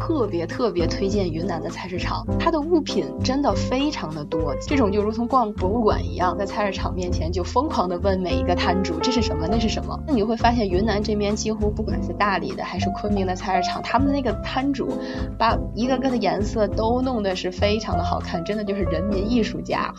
特别特别推荐云南的菜市场，它的物品真的非常的多，这种就如同逛博物馆一样，在菜市场面前就疯狂的问每一个摊主这是什么，那是什么？那你会发现云南这边几乎不管是大理的还是昆明的菜市场，他们的那个摊主把一个个的颜色都弄得是非常的好看，真的就是人民艺术家。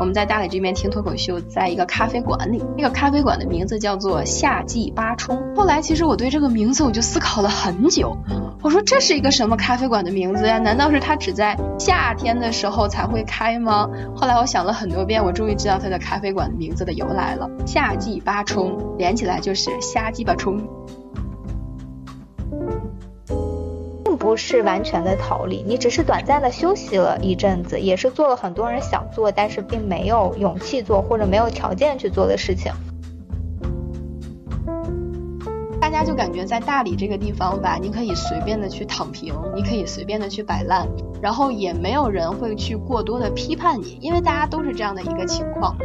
我们在大理这边听脱口秀，在一个咖啡馆里，那个咖啡馆的名字叫做夏季八冲。后来其实我对这个名字我就思考了很久，我说这是一个什么咖啡馆的名字呀？难道是它只在夏天的时候才会开吗？后来我想了很多遍，我终于知道它的咖啡馆名字的由来了。夏季八冲连起来就是瞎鸡巴冲。不是完全的逃离，你只是短暂的休息了一阵子，也是做了很多人想做但是并没有勇气做或者没有条件去做的事情。大家就感觉在大理这个地方吧，你可以随便的去躺平，你可以随便的去摆烂，然后也没有人会去过多的批判你，因为大家都是这样的一个情况。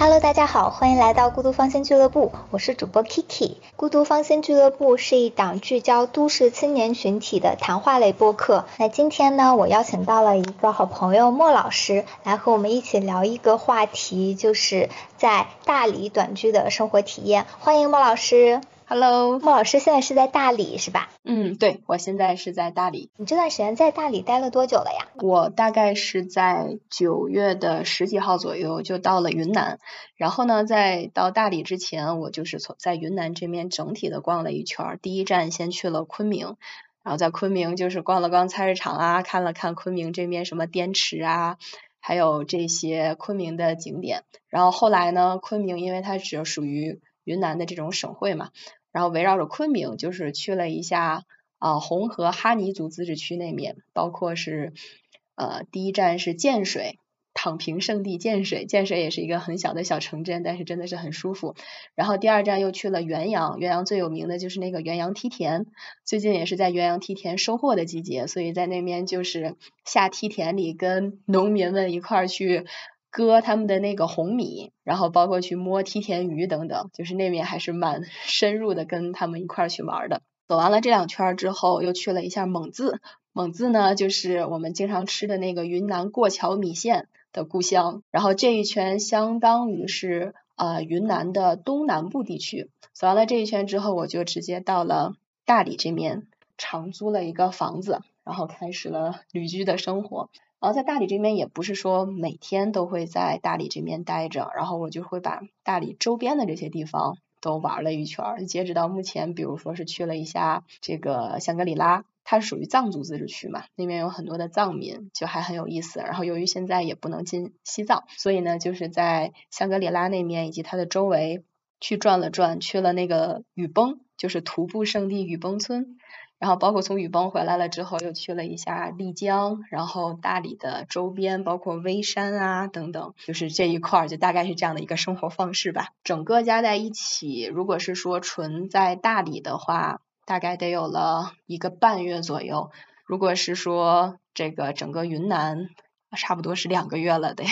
Hello，大家好，欢迎来到孤独芳心俱乐部，我是主播 Kiki。孤独芳心俱乐部是一档聚焦都市青年群体的谈话类播客。那今天呢，我邀请到了一个好朋友莫老师，来和我们一起聊一个话题，就是在大理短居的生活体验。欢迎莫老师。Hello，莫老师现在是在大理是吧？嗯，对，我现在是在大理。你这段时间在大理待了多久了呀？我大概是在九月的十几号左右就到了云南，然后呢，在到大理之前，我就是从在云南这边整体的逛了一圈，第一站先去了昆明，然后在昆明就是逛了逛菜市场啊，看了看昆明这边什么滇池啊，还有这些昆明的景点，然后后来呢，昆明因为它只属于云南的这种省会嘛。然后围绕着昆明，就是去了一下啊红河哈尼族自治区那面，包括是呃第一站是建水，躺平圣地建水，建水也是一个很小的小城镇，但是真的是很舒服。然后第二站又去了元阳，元阳最有名的就是那个元阳梯田，最近也是在元阳梯田收获的季节，所以在那边就是下梯田里跟农民们一块儿去。割他们的那个红米，然后包括去摸梯田鱼等等，就是那边还是蛮 深入的，跟他们一块儿去玩的。走完了这两圈之后，又去了一下蒙自，蒙自呢就是我们经常吃的那个云南过桥米线的故乡。然后这一圈相当于是呃云南的东南部地区。走完了这一圈之后，我就直接到了大理这边，长租了一个房子，然后开始了旅居的生活。然后在大理这边也不是说每天都会在大理这边待着，然后我就会把大理周边的这些地方都玩了一圈。截止到目前，比如说是去了一下这个香格里拉，它是属于藏族自治区嘛，那边有很多的藏民，就还很有意思。然后由于现在也不能进西藏，所以呢就是在香格里拉那面以及它的周围去转了转，去了那个雨崩，就是徒步圣地雨崩村。然后包括从雨崩回来了之后，又去了一下丽江，然后大理的周边，包括微山啊等等，就是这一块儿就大概是这样的一个生活方式吧。整个加在一起，如果是说纯在大理的话，大概得有了一个半月左右；如果是说这个整个云南，差不多是两个月了得。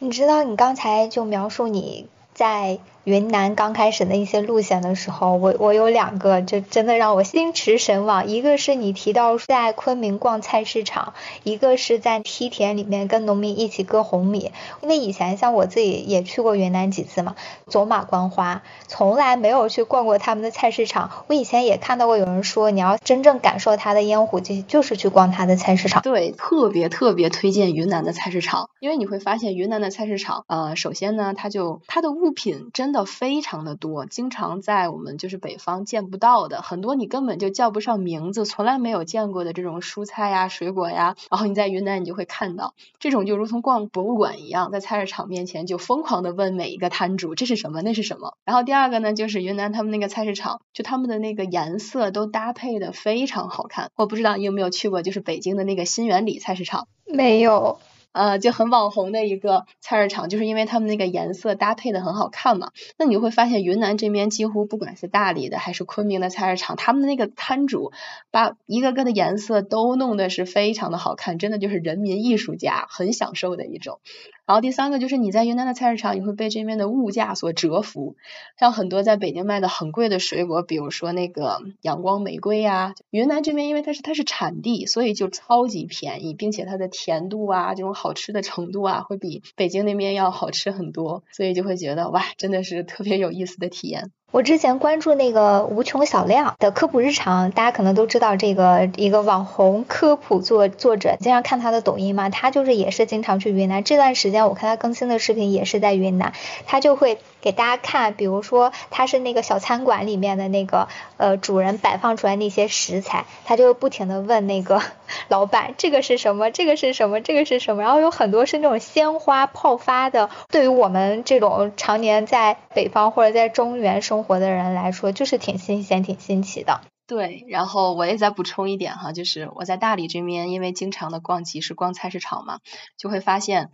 你知道，你刚才就描述你在。云南刚开始的一些路线的时候，我我有两个，就真的让我心驰神往。一个是你提到在昆明逛菜市场，一个是在梯田里面跟农民一起割红米。因为以前像我自己也去过云南几次嘛，走马观花，从来没有去逛过他们的菜市场。我以前也看到过有人说，你要真正感受它的烟火气，就是去逛它的菜市场。对，特别特别推荐云南的菜市场，因为你会发现云南的菜市场，呃，首先呢，它就它的物品真。的非常的多，经常在我们就是北方见不到的，很多你根本就叫不上名字，从来没有见过的这种蔬菜呀、水果呀，然后你在云南你就会看到，这种就如同逛博物馆一样，在菜市场面前就疯狂的问每一个摊主这是什么，那是什么。然后第二个呢，就是云南他们那个菜市场，就他们的那个颜色都搭配的非常好看。我不知道你有没有去过，就是北京的那个新源里菜市场？没有。呃，就很网红的一个菜市场，就是因为他们那个颜色搭配的很好看嘛。那你会发现云南这边几乎不管是大理的还是昆明的菜市场，他们的那个摊主把一个个的颜色都弄的是非常的好看，真的就是人民艺术家，很享受的一种。然后第三个就是你在云南的菜市场，你会被这边的物价所折服。像很多在北京卖的很贵的水果，比如说那个阳光玫瑰呀，云南这边因为它是它是产地，所以就超级便宜，并且它的甜度啊，这种好吃的程度啊，会比北京那边要好吃很多，所以就会觉得哇，真的是特别有意思的体验。我之前关注那个无穷小亮的科普日常，大家可能都知道这个一个网红科普作作者，经常看他的抖音嘛，他就是也是经常去云南。这段时间我看他更新的视频也是在云南，他就会给大家看，比如说他是那个小餐馆里面的那个呃主人摆放出来那些食材，他就不停的问那个 老板这个是什么，这个是什么，这个是什么，然后有很多是那种鲜花泡发的，对于我们这种常年在北方或者在中原生活的人来说，就是挺新鲜、挺新奇的。对，然后我也再补充一点哈，就是我在大理这边，因为经常的逛集市、逛菜市场嘛，就会发现，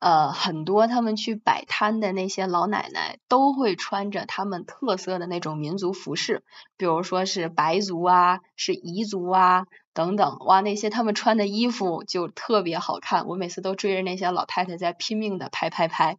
呃，很多他们去摆摊的那些老奶奶，都会穿着他们特色的那种民族服饰，比如说是白族啊，是彝族啊等等，哇，那些他们穿的衣服就特别好看，我每次都追着那些老太太在拼命的拍拍拍，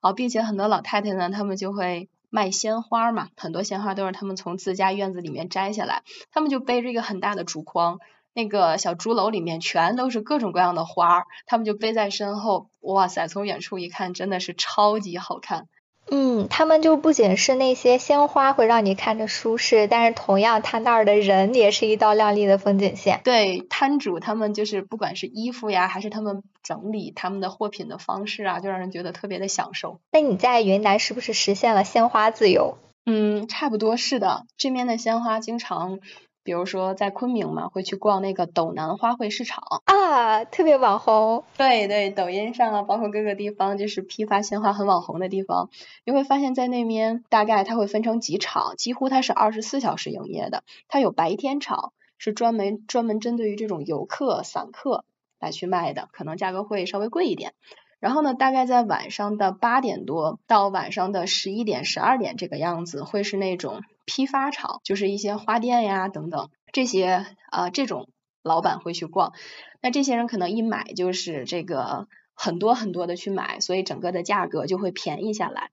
哦，并且很多老太太呢，他们就会。卖鲜花嘛，很多鲜花都是他们从自家院子里面摘下来，他们就背着一个很大的竹筐，那个小竹楼里面全都是各种各样的花，他们就背在身后，哇塞，从远处一看真的是超级好看。嗯，他们就不仅是那些鲜花会让你看着舒适，但是同样他那儿的人也是一道亮丽的风景线。对，摊主他们就是不管是衣服呀，还是他们整理他们的货品的方式啊，就让人觉得特别的享受。那你在云南是不是实现了鲜花自由？嗯，差不多是的，这边的鲜花经常。比如说在昆明嘛，会去逛那个斗南花卉市场啊，特别网红。对对，抖音上啊，包括各个地方，就是批发鲜花很网红的地方。你会发现在那边，大概它会分成几场，几乎它是二十四小时营业的。它有白天场，是专门专门针对于这种游客、散客来去卖的，可能价格会稍微贵一点。然后呢，大概在晚上的八点多到晚上的十一点、十二点这个样子，会是那种批发厂，就是一些花店呀等等这些啊这种老板会去逛。那这些人可能一买就是这个很多很多的去买，所以整个的价格就会便宜下来。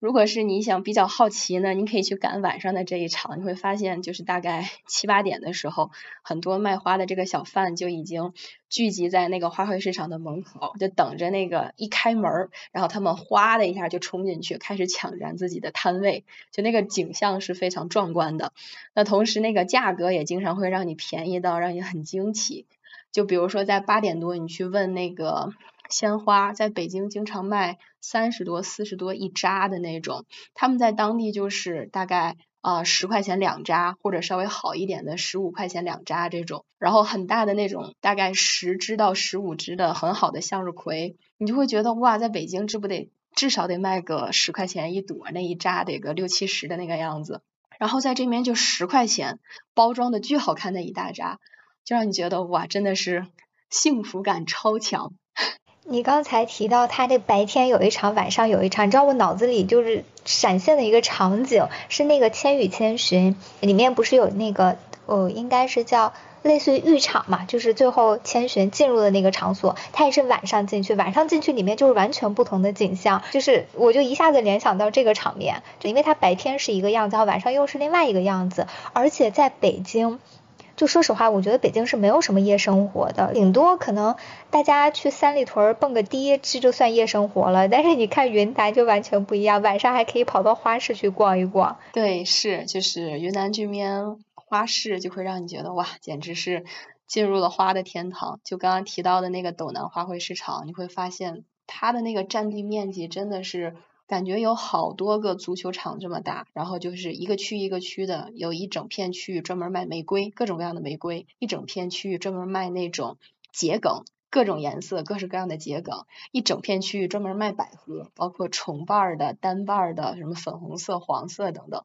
如果是你想比较好奇呢，你可以去赶晚上的这一场，你会发现就是大概 七八点的时候，很多卖花的这个小贩就已经聚集在那个花卉市场的门口，就等着那个一开门，然后他们哗的一下就冲进去，开始抢占自己的摊位，就那个景象是非常壮观的。那同时那个价格也经常会让你便宜到让你很惊奇，就比如说在八点多你去问那个。鲜花在北京经常卖三十多、四十多一扎的那种，他们在当地就是大概啊十块钱两扎，或者稍微好一点的十五块钱两扎这种。然后很大的那种，大概十支到十五支的很好的向日葵，你就会觉得哇，在北京这不得至少得卖个十块钱一朵，那一扎得个六七十的那个样子。然后在这边就十块钱包装的巨好看的一大扎，就让你觉得哇，真的是幸福感超强。你刚才提到他这白天有一场，晚上有一场，你知道我脑子里就是闪现的一个场景是那个《千与千寻》里面不是有那个呃，应该是叫类似于浴场嘛，就是最后千寻进入的那个场所，他也是晚上进去，晚上进去里面就是完全不同的景象，就是我就一下子联想到这个场面，就因为他白天是一个样子，晚上又是另外一个样子，而且在北京。就说实话，我觉得北京是没有什么夜生活的，顶多可能大家去三里屯蹦个迪，这就算夜生活了。但是你看云南就完全不一样，晚上还可以跑到花市去逛一逛。对，是，就是云南这边花市就会让你觉得哇，简直是进入了花的天堂。就刚刚提到的那个斗南花卉市场，你会发现它的那个占地面积真的是。感觉有好多个足球场这么大，然后就是一个区一个区的，有一整片区域专门卖玫瑰，各种各样的玫瑰；一整片区域专门卖那种桔梗，各种颜色、各式各样的桔梗；一整片区域专门卖百合，包括重瓣的、单瓣的，什么粉红色、黄色等等。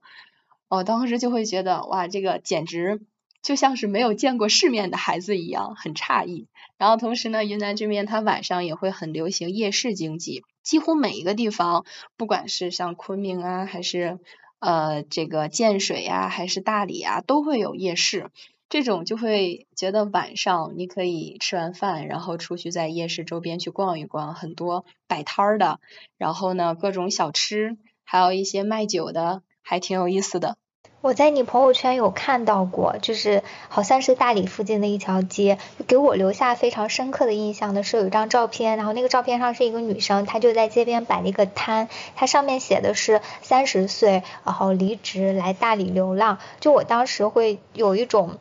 我当时就会觉得，哇，这个简直就像是没有见过世面的孩子一样，很诧异。然后同时呢，云南这边它晚上也会很流行夜市经济。几乎每一个地方，不管是像昆明啊，还是呃这个建水呀，还是大理啊，都会有夜市。这种就会觉得晚上你可以吃完饭，然后出去在夜市周边去逛一逛，很多摆摊儿的，然后呢各种小吃，还有一些卖酒的，还挺有意思的。我在你朋友圈有看到过，就是好像是大理附近的一条街，给我留下非常深刻的印象的是有一张照片，然后那个照片上是一个女生，她就在街边摆了一个摊，它上面写的是三十岁，然后离职来大理流浪，就我当时会有一种。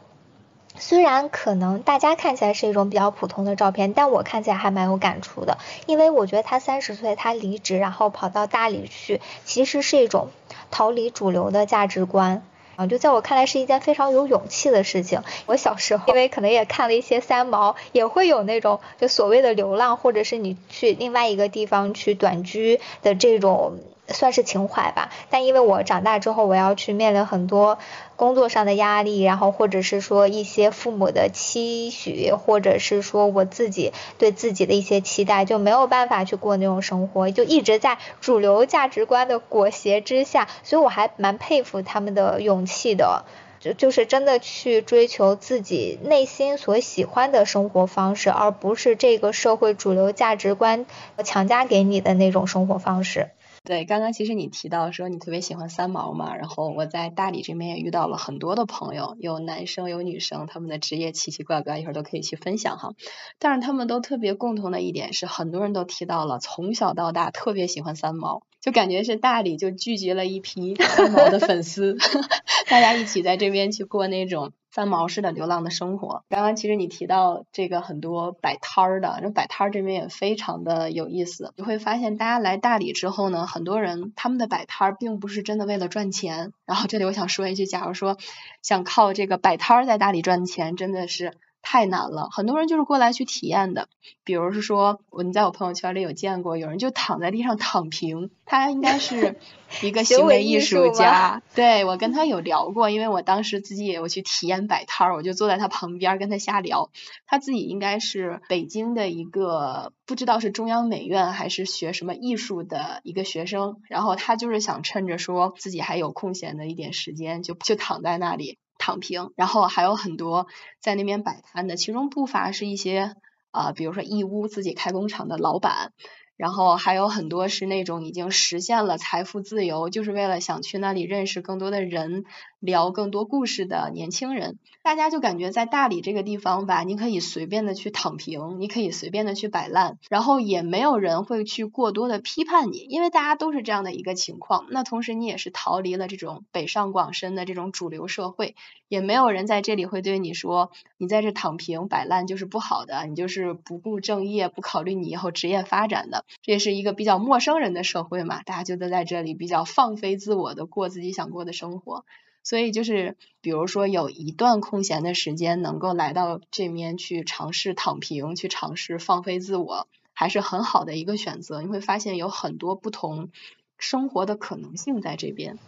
虽然可能大家看起来是一种比较普通的照片，但我看起来还蛮有感触的，因为我觉得她三十岁，她离职然后跑到大理去，其实是一种逃离主流的价值观啊，就在我看来是一件非常有勇气的事情。我小时候因为可能也看了一些三毛，也会有那种就所谓的流浪，或者是你去另外一个地方去短居的这种。算是情怀吧，但因为我长大之后，我要去面临很多工作上的压力，然后或者是说一些父母的期许，或者是说我自己对自己的一些期待，就没有办法去过那种生活，就一直在主流价值观的裹挟之下，所以我还蛮佩服他们的勇气的，就就是真的去追求自己内心所喜欢的生活方式，而不是这个社会主流价值观强加给你的那种生活方式。对，刚刚其实你提到说你特别喜欢三毛嘛，然后我在大理这边也遇到了很多的朋友，有男生有女生，他们的职业奇奇怪怪，一会儿都可以去分享哈。但是他们都特别共同的一点是，很多人都提到了从小到大特别喜欢三毛，就感觉是大理就聚集了一批三毛的粉丝，大家一起在这边去过那种。三毛式的流浪的生活。刚刚其实你提到这个很多摆摊儿的，那摆摊儿这边也非常的有意思。你会发现，大家来大理之后呢，很多人他们的摆摊儿并不是真的为了赚钱。然后这里我想说一句，假如说想靠这个摆摊儿在大理赚钱，真的是。太难了，很多人就是过来去体验的。比如是说，我你在我朋友圈里有见过，有人就躺在地上躺平，他应该是一个行为艺术家。对我跟他有聊过，因为我当时自己也有去体验摆摊儿，我就坐在他旁边跟他瞎聊。他自己应该是北京的一个不知道是中央美院还是学什么艺术的一个学生，然后他就是想趁着说自己还有空闲的一点时间，就就躺在那里。躺平，然后还有很多在那边摆摊的，其中不乏是一些啊，比如说义乌自己开工厂的老板。然后还有很多是那种已经实现了财富自由，就是为了想去那里认识更多的人，聊更多故事的年轻人。大家就感觉在大理这个地方吧，你可以随便的去躺平，你可以随便的去摆烂，然后也没有人会去过多的批判你，因为大家都是这样的一个情况。那同时你也是逃离了这种北上广深的这种主流社会，也没有人在这里会对你说你在这躺平摆烂就是不好的，你就是不顾正业，不考虑你以后职业发展的。这也是一个比较陌生人的社会嘛，大家就都在这里比较放飞自我的过自己想过的生活，所以就是比如说有一段空闲的时间，能够来到这边去尝试躺平，去尝试放飞自我，还是很好的一个选择。你会发现有很多不同生活的可能性在这边。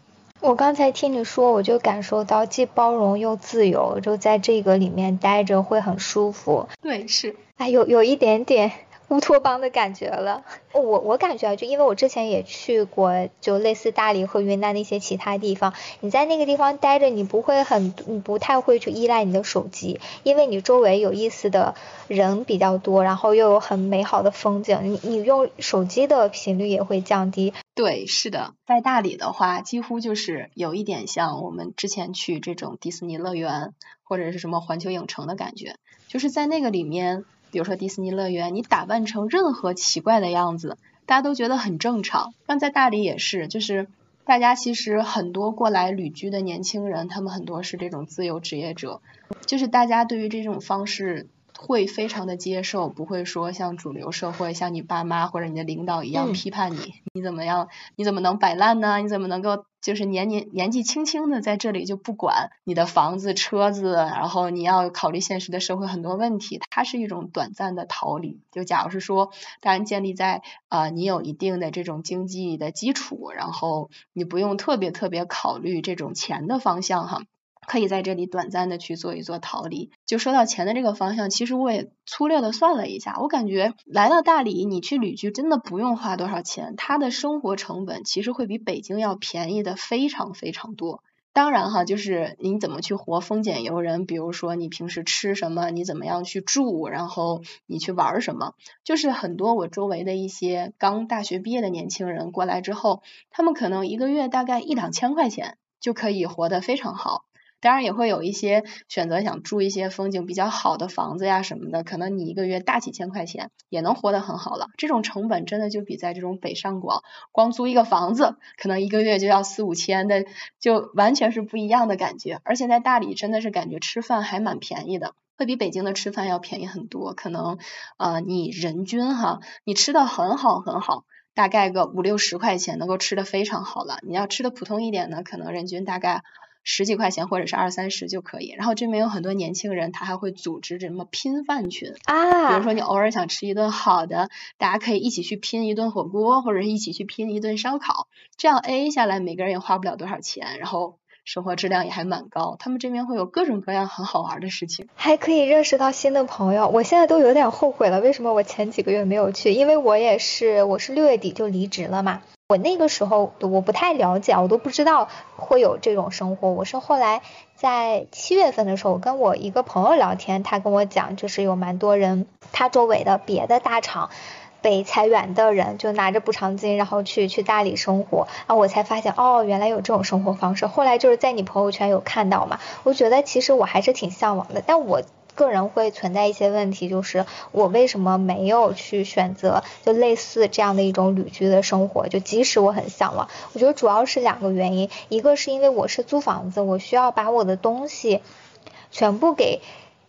我刚才听你说，我就感受到既包容又自由，就在这个里面待着会很舒服。对，是。哎，有有一点点。乌托邦的感觉了，我我感觉啊，就因为我之前也去过，就类似大理和云南的一些其他地方，你在那个地方待着，你不会很，你不太会去依赖你的手机，因为你周围有意思的人比较多，然后又有很美好的风景，你你用手机的频率也会降低。对，是的，在大理的话，几乎就是有一点像我们之前去这种迪士尼乐园或者是什么环球影城的感觉，就是在那个里面。比如说迪士尼乐园，你打扮成任何奇怪的样子，大家都觉得很正常。但在大理也是，就是大家其实很多过来旅居的年轻人，他们很多是这种自由职业者，就是大家对于这种方式会非常的接受，不会说像主流社会，像你爸妈或者你的领导一样批判你，你怎么样，你怎么能摆烂呢？你怎么能够？就是年年年纪轻轻的在这里就不管你的房子车子，然后你要考虑现实的社会很多问题，它是一种短暂的逃离。就假如是说，当然建立在啊你有一定的这种经济的基础，然后你不用特别特别考虑这种钱的方向哈。可以在这里短暂的去做一做逃离。就说到钱的这个方向，其实我也粗略的算了一下，我感觉来到大理，你去旅居真的不用花多少钱，它的生活成本其实会比北京要便宜的非常非常多。当然哈，就是你怎么去活丰俭由人，比如说你平时吃什么，你怎么样去住，然后你去玩什么，就是很多我周围的一些刚大学毕业的年轻人过来之后，他们可能一个月大概一两千块钱就可以活得非常好。当然也会有一些选择想住一些风景比较好的房子呀什么的，可能你一个月大几千块钱也能活得很好了。这种成本真的就比在这种北上广光租一个房子，可能一个月就要四五千的，就完全是不一样的感觉。而且在大理真的是感觉吃饭还蛮便宜的，会比北京的吃饭要便宜很多。可能呃你人均哈，你吃的很好很好，大概个五六十块钱能够吃的非常好了。你要吃的普通一点呢，可能人均大概。十几块钱或者是二三十就可以，然后这边有很多年轻人，他还会组织什么拼饭群。啊，比如说你偶尔想吃一顿好的，大家可以一起去拼一顿火锅，或者是一起去拼一顿烧烤，这样 A A 下来每个人也花不了多少钱，然后生活质量也还蛮高。他们这边会有各种各样很好玩的事情，还可以认识到新的朋友。我现在都有点后悔了，为什么我前几个月没有去？因为我也是，我是六月底就离职了嘛。我那个时候我不太了解，我都不知道会有这种生活。我是后来在七月份的时候，我跟我一个朋友聊天，他跟我讲，就是有蛮多人，他周围的别的大厂被裁员的人，就拿着补偿金，然后去去大理生活。啊，我才发现，哦，原来有这种生活方式。后来就是在你朋友圈有看到嘛，我觉得其实我还是挺向往的，但我。个人会存在一些问题，就是我为什么没有去选择就类似这样的一种旅居的生活？就即使我很向往，我觉得主要是两个原因，一个是因为我是租房子，我需要把我的东西全部给。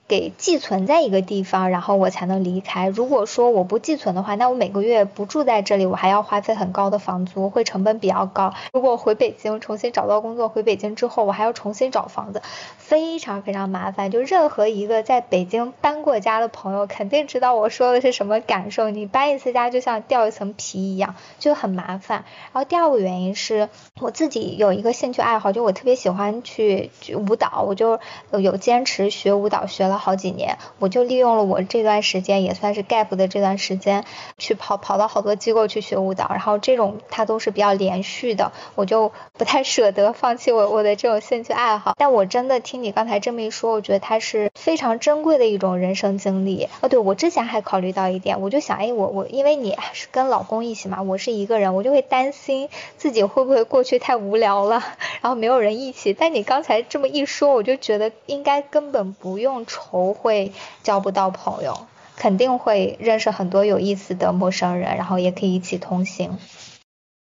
给寄存在一个地方，然后我才能离开。如果说我不寄存的话，那我每个月不住在这里，我还要花费很高的房租，会成本比较高。如果回北京重新找到工作，回北京之后我还要重新找房子，非常非常麻烦。就任何一个在北京搬过家的朋友，肯定知道我说的是什么感受。你搬一次家就像掉一层皮一样，就很麻烦。然后第二个原因是我自己有一个兴趣爱好，就我特别喜欢去舞蹈，我就有坚持学舞蹈，学了。好几年，我就利用了我这段时间，也算是 gap 的这段时间，去跑跑到好多机构去学舞蹈，然后这种它都是比较连续的，我就不太舍得放弃我我的这种兴趣爱好。但我真的听你刚才这么一说，我觉得它是非常珍贵的一种人生经历。哦，对，我之前还考虑到一点，我就想，哎，我我因为你是跟老公一起嘛，我是一个人，我就会担心自己会不会过去太无聊了，然后没有人一起。但你刚才这么一说，我就觉得应该根本不用头。会交不到朋友，肯定会认识很多有意思的陌生人，然后也可以一起同行。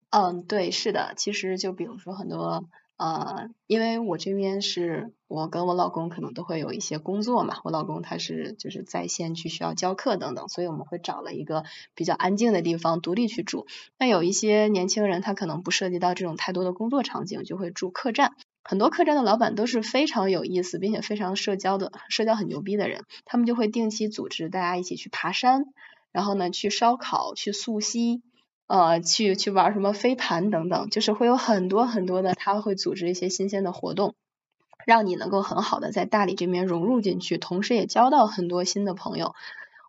嗯，对，是的，其实就比如说很多呃，因为我这边是我跟我老公可能都会有一些工作嘛，我老公他是就是在线去需要教课等等，所以我们会找了一个比较安静的地方独立去住。那有一些年轻人他可能不涉及到这种太多的工作场景，就会住客栈。很多客栈的老板都是非常有意思，并且非常社交的，社交很牛逼的人。他们就会定期组织大家一起去爬山，然后呢去烧烤、去溯溪，呃，去去玩什么飞盘等等，就是会有很多很多的，他会组织一些新鲜的活动，让你能够很好的在大理这边融入进去，同时也交到很多新的朋友。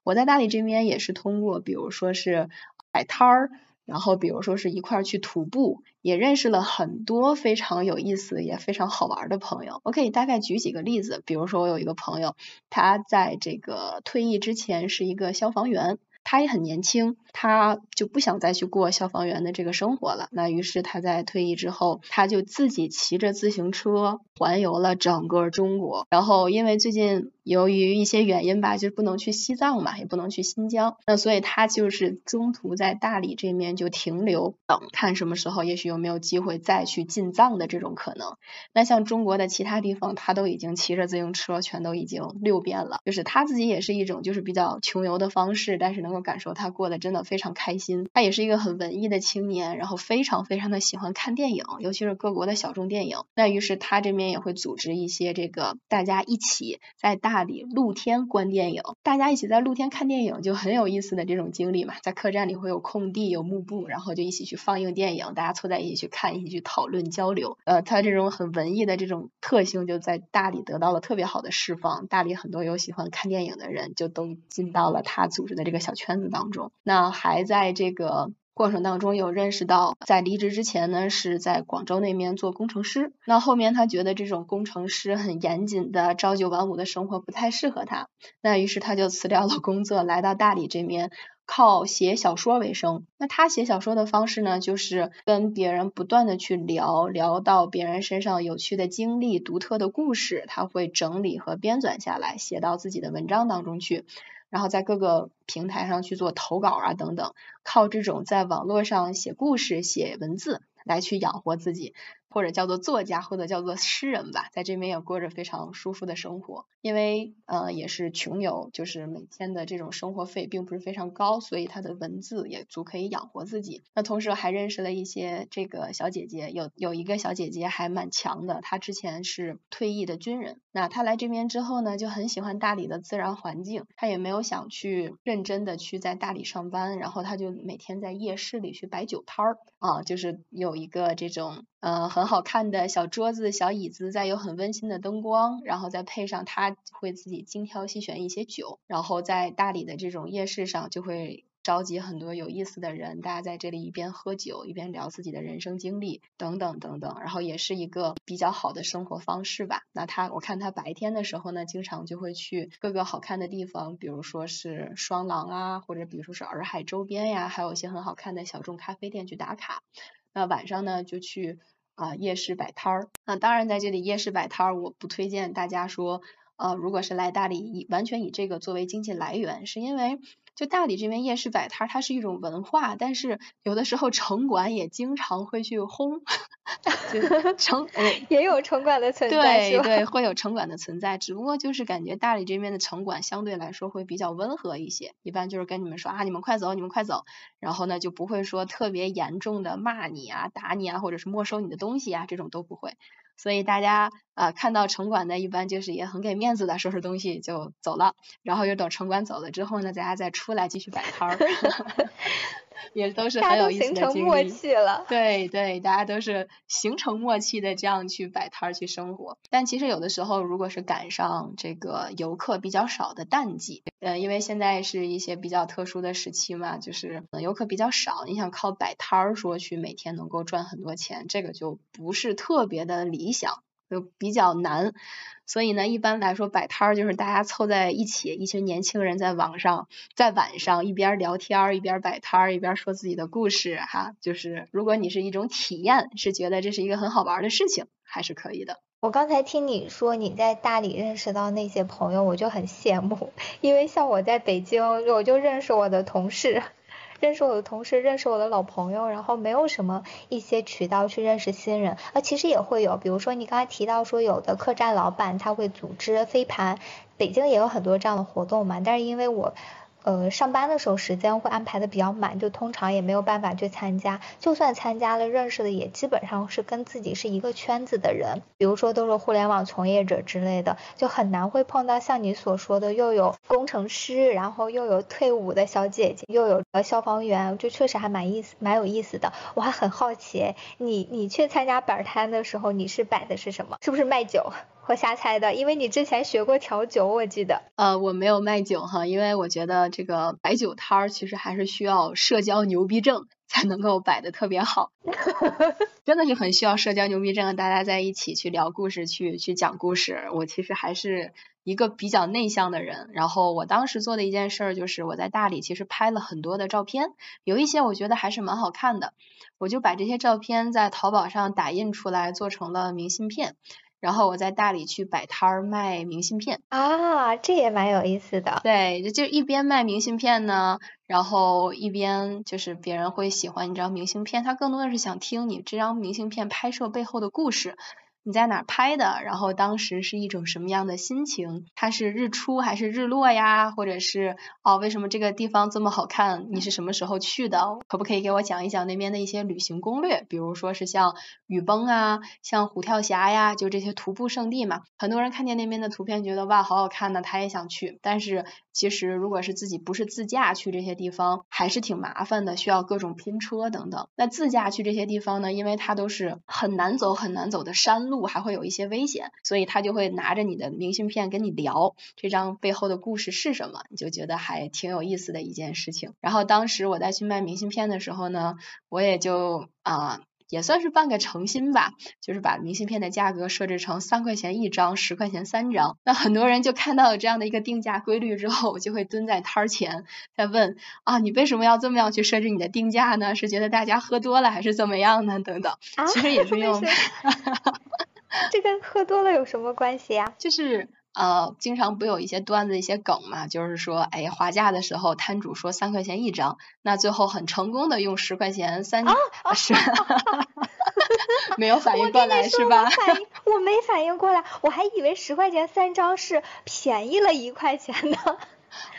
我在大理这边也是通过，比如说是摆摊儿。然后，比如说是一块去徒步，也认识了很多非常有意思也非常好玩的朋友。我可以大概举几个例子，比如说我有一个朋友，他在这个退役之前是一个消防员，他也很年轻。他就不想再去过消防员的这个生活了。那于是他在退役之后，他就自己骑着自行车环游了整个中国。然后因为最近由于一些原因吧，就是不能去西藏嘛，也不能去新疆，那所以他就是中途在大理这面就停留，等看什么时候也许有没有机会再去进藏的这种可能。那像中国的其他地方，他都已经骑着自行车全都已经六遍了。就是他自己也是一种就是比较穷游的方式，但是能够感受他过得真的。非常开心，他也是一个很文艺的青年，然后非常非常的喜欢看电影，尤其是各国的小众电影。那于是他这边也会组织一些这个大家一起在大理露天观电影，大家一起在露天看电影就很有意思的这种经历嘛。在客栈里会有空地有幕布，然后就一起去放映电影，大家凑在一起去看，一起去讨论交流。呃，他这种很文艺的这种特性就在大理得到了特别好的释放。大理很多有喜欢看电影的人就都进到了他组织的这个小圈子当中。那还在这个过程当中有认识到，在离职之前呢是在广州那边做工程师，那后面他觉得这种工程师很严谨的朝九晚五的生活不太适合他，那于是他就辞掉了工作，来到大理这边。靠写小说为生，那他写小说的方式呢，就是跟别人不断的去聊，聊到别人身上有趣的经历、独特的故事，他会整理和编纂下来，写到自己的文章当中去，然后在各个平台上去做投稿啊等等，靠这种在网络上写故事、写文字来去养活自己。或者叫做作家，或者叫做诗人吧，在这边也过着非常舒服的生活。因为呃也是穷游，就是每天的这种生活费并不是非常高，所以他的文字也足可以养活自己。那同时还认识了一些这个小姐姐，有有一个小姐姐还蛮强的，她之前是退役的军人。那她来这边之后呢，就很喜欢大理的自然环境，她也没有想去认真的去在大理上班，然后她就每天在夜市里去摆酒摊儿啊，就是有一个这种。呃，很好看的小桌子、小椅子，再有很温馨的灯光，然后再配上他会自己精挑细选一些酒，然后在大理的这种夜市上就会。召集很多有意思的人，大家在这里一边喝酒一边聊自己的人生经历等等等等，然后也是一个比较好的生活方式吧。那他我看他白天的时候呢，经常就会去各个好看的地方，比如说是双廊啊，或者比如说是洱海周边呀，还有一些很好看的小众咖啡店去打卡。那晚上呢，就去啊夜市摆摊儿。那当然在这里夜市摆摊儿，我不推荐大家说，呃，如果是来大理以完全以这个作为经济来源，是因为。就大理这边夜市摆摊，它是一种文化，但是有的时候城管也经常会去轰，城也有城管的存在，对对，会有城管的存在，只不过就是感觉大理这边的城管相对来说会比较温和一些，一般就是跟你们说啊，你们快走，你们快走，然后呢就不会说特别严重的骂你啊、打你啊，或者是没收你的东西啊，这种都不会。所以大家啊看到城管呢，一般就是也很给面子的，收拾东西就走了，然后又等城管走了之后呢，大家再出来继续摆摊儿。也都是很有意思的经历，对对，大家都是形成默契的这样去摆摊儿去生活。但其实有的时候，如果是赶上这个游客比较少的淡季，呃，因为现在是一些比较特殊的时期嘛，就是游客比较少，你想靠摆摊儿说去每天能够赚很多钱，这个就不是特别的理想。就比较难，所以呢，一般来说摆摊儿就是大家凑在一起，一群年轻人在网上，在晚上一边聊天一边摆摊儿，一边说自己的故事哈。就是如果你是一种体验，是觉得这是一个很好玩的事情，还是可以的。我刚才听你说你在大理认识到那些朋友，我就很羡慕，因为像我在北京，我就认识我的同事。认识我的同事，认识我的老朋友，然后没有什么一些渠道去认识新人，啊，其实也会有，比如说你刚才提到说有的客栈老板他会组织飞盘，北京也有很多这样的活动嘛，但是因为我。呃，上班的时候时间会安排的比较满，就通常也没有办法去参加。就算参加了，认识的也基本上是跟自己是一个圈子的人，比如说都是互联网从业者之类的，就很难会碰到像你所说的又有工程师，然后又有退伍的小姐姐，又有呃消防员，就确实还蛮意思，蛮有意思的。我还很好奇，你你去参加摆摊的时候，你是摆的是什么？是不是卖酒？我瞎猜的，因为你之前学过调酒，我记得。呃，我没有卖酒哈，因为我觉得这个摆酒摊儿其实还是需要社交牛逼症才能够摆的特别好。真的是很需要社交牛逼症，大家在一起去聊故事，去去讲故事。我其实还是一个比较内向的人，然后我当时做的一件事儿就是我在大理其实拍了很多的照片，有一些我觉得还是蛮好看的，我就把这些照片在淘宝上打印出来，做成了明信片。然后我在大理去摆摊儿卖明信片啊，这也蛮有意思的。对，就就一边卖明信片呢，然后一边就是别人会喜欢你这张明信片，他更多的是想听你这张明信片拍摄背后的故事。你在哪拍的？然后当时是一种什么样的心情？它是日出还是日落呀？或者是哦，为什么这个地方这么好看？你是什么时候去的？可不可以给我讲一讲那边的一些旅行攻略？比如说是像雨崩啊，像虎跳峡呀，就这些徒步圣地嘛。很多人看见那边的图片，觉得哇，好好看呢，他也想去。但是其实如果是自己不是自驾去这些地方，还是挺麻烦的，需要各种拼车等等。那自驾去这些地方呢，因为它都是很难走很难走的山路，还会有一些危险，所以他就会拿着你的明信片跟你聊这张背后的故事是什么，你就觉得还挺有意思的一件事情。然后当时我在去卖明信片的时候呢，我也就啊。也算是半个诚心吧，就是把明信片的价格设置成三块钱一张，十块钱三张。那很多人就看到了这样的一个定价规律之后，就会蹲在摊儿前在问啊，你为什么要这么样去设置你的定价呢？是觉得大家喝多了还是怎么样呢？等等，其实也是用。这跟喝多了有什么关系呀？就是。呃，经常不有一些段子、一些梗嘛，就是说，哎，划价的时候，摊主说三块钱一张，那最后很成功的用十块钱三张，是，没有反应过来是吧？我没反应过来，我还以为十块钱三张是便宜了一块钱呢。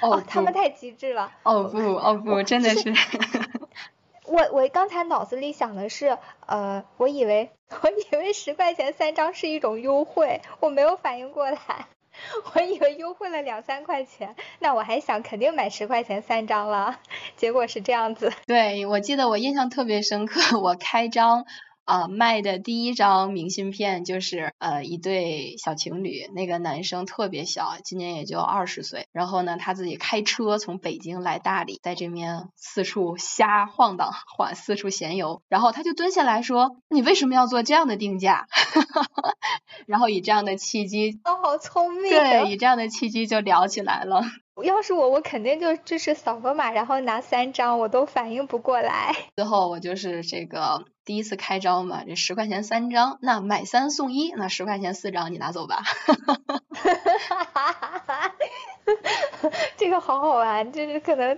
哦，他们太机智了。哦不，哦不，真的是。我我刚才脑子里想的是，呃，我以为我以为十块钱三张是一种优惠，我没有反应过来。我以为优惠了两三块钱，那我还想肯定买十块钱三张了，结果是这样子。对，我记得我印象特别深刻，我开张。啊，卖的第一张明信片就是呃一对小情侣，那个男生特别小，今年也就二十岁，然后呢他自己开车从北京来大理，在这边四处瞎晃荡，晃四处闲游，然后他就蹲下来说，你为什么要做这样的定价？然后以这样的契机，哦，好聪明，对，以这样的契机就聊起来了。要是我，我肯定就就是扫个码，然后拿三张，我都反应不过来。最后我就是这个第一次开张嘛，这十块钱三张，那买三送一，那十块钱四张你拿走吧。哈哈哈哈哈哈！这个好好玩，就是可能，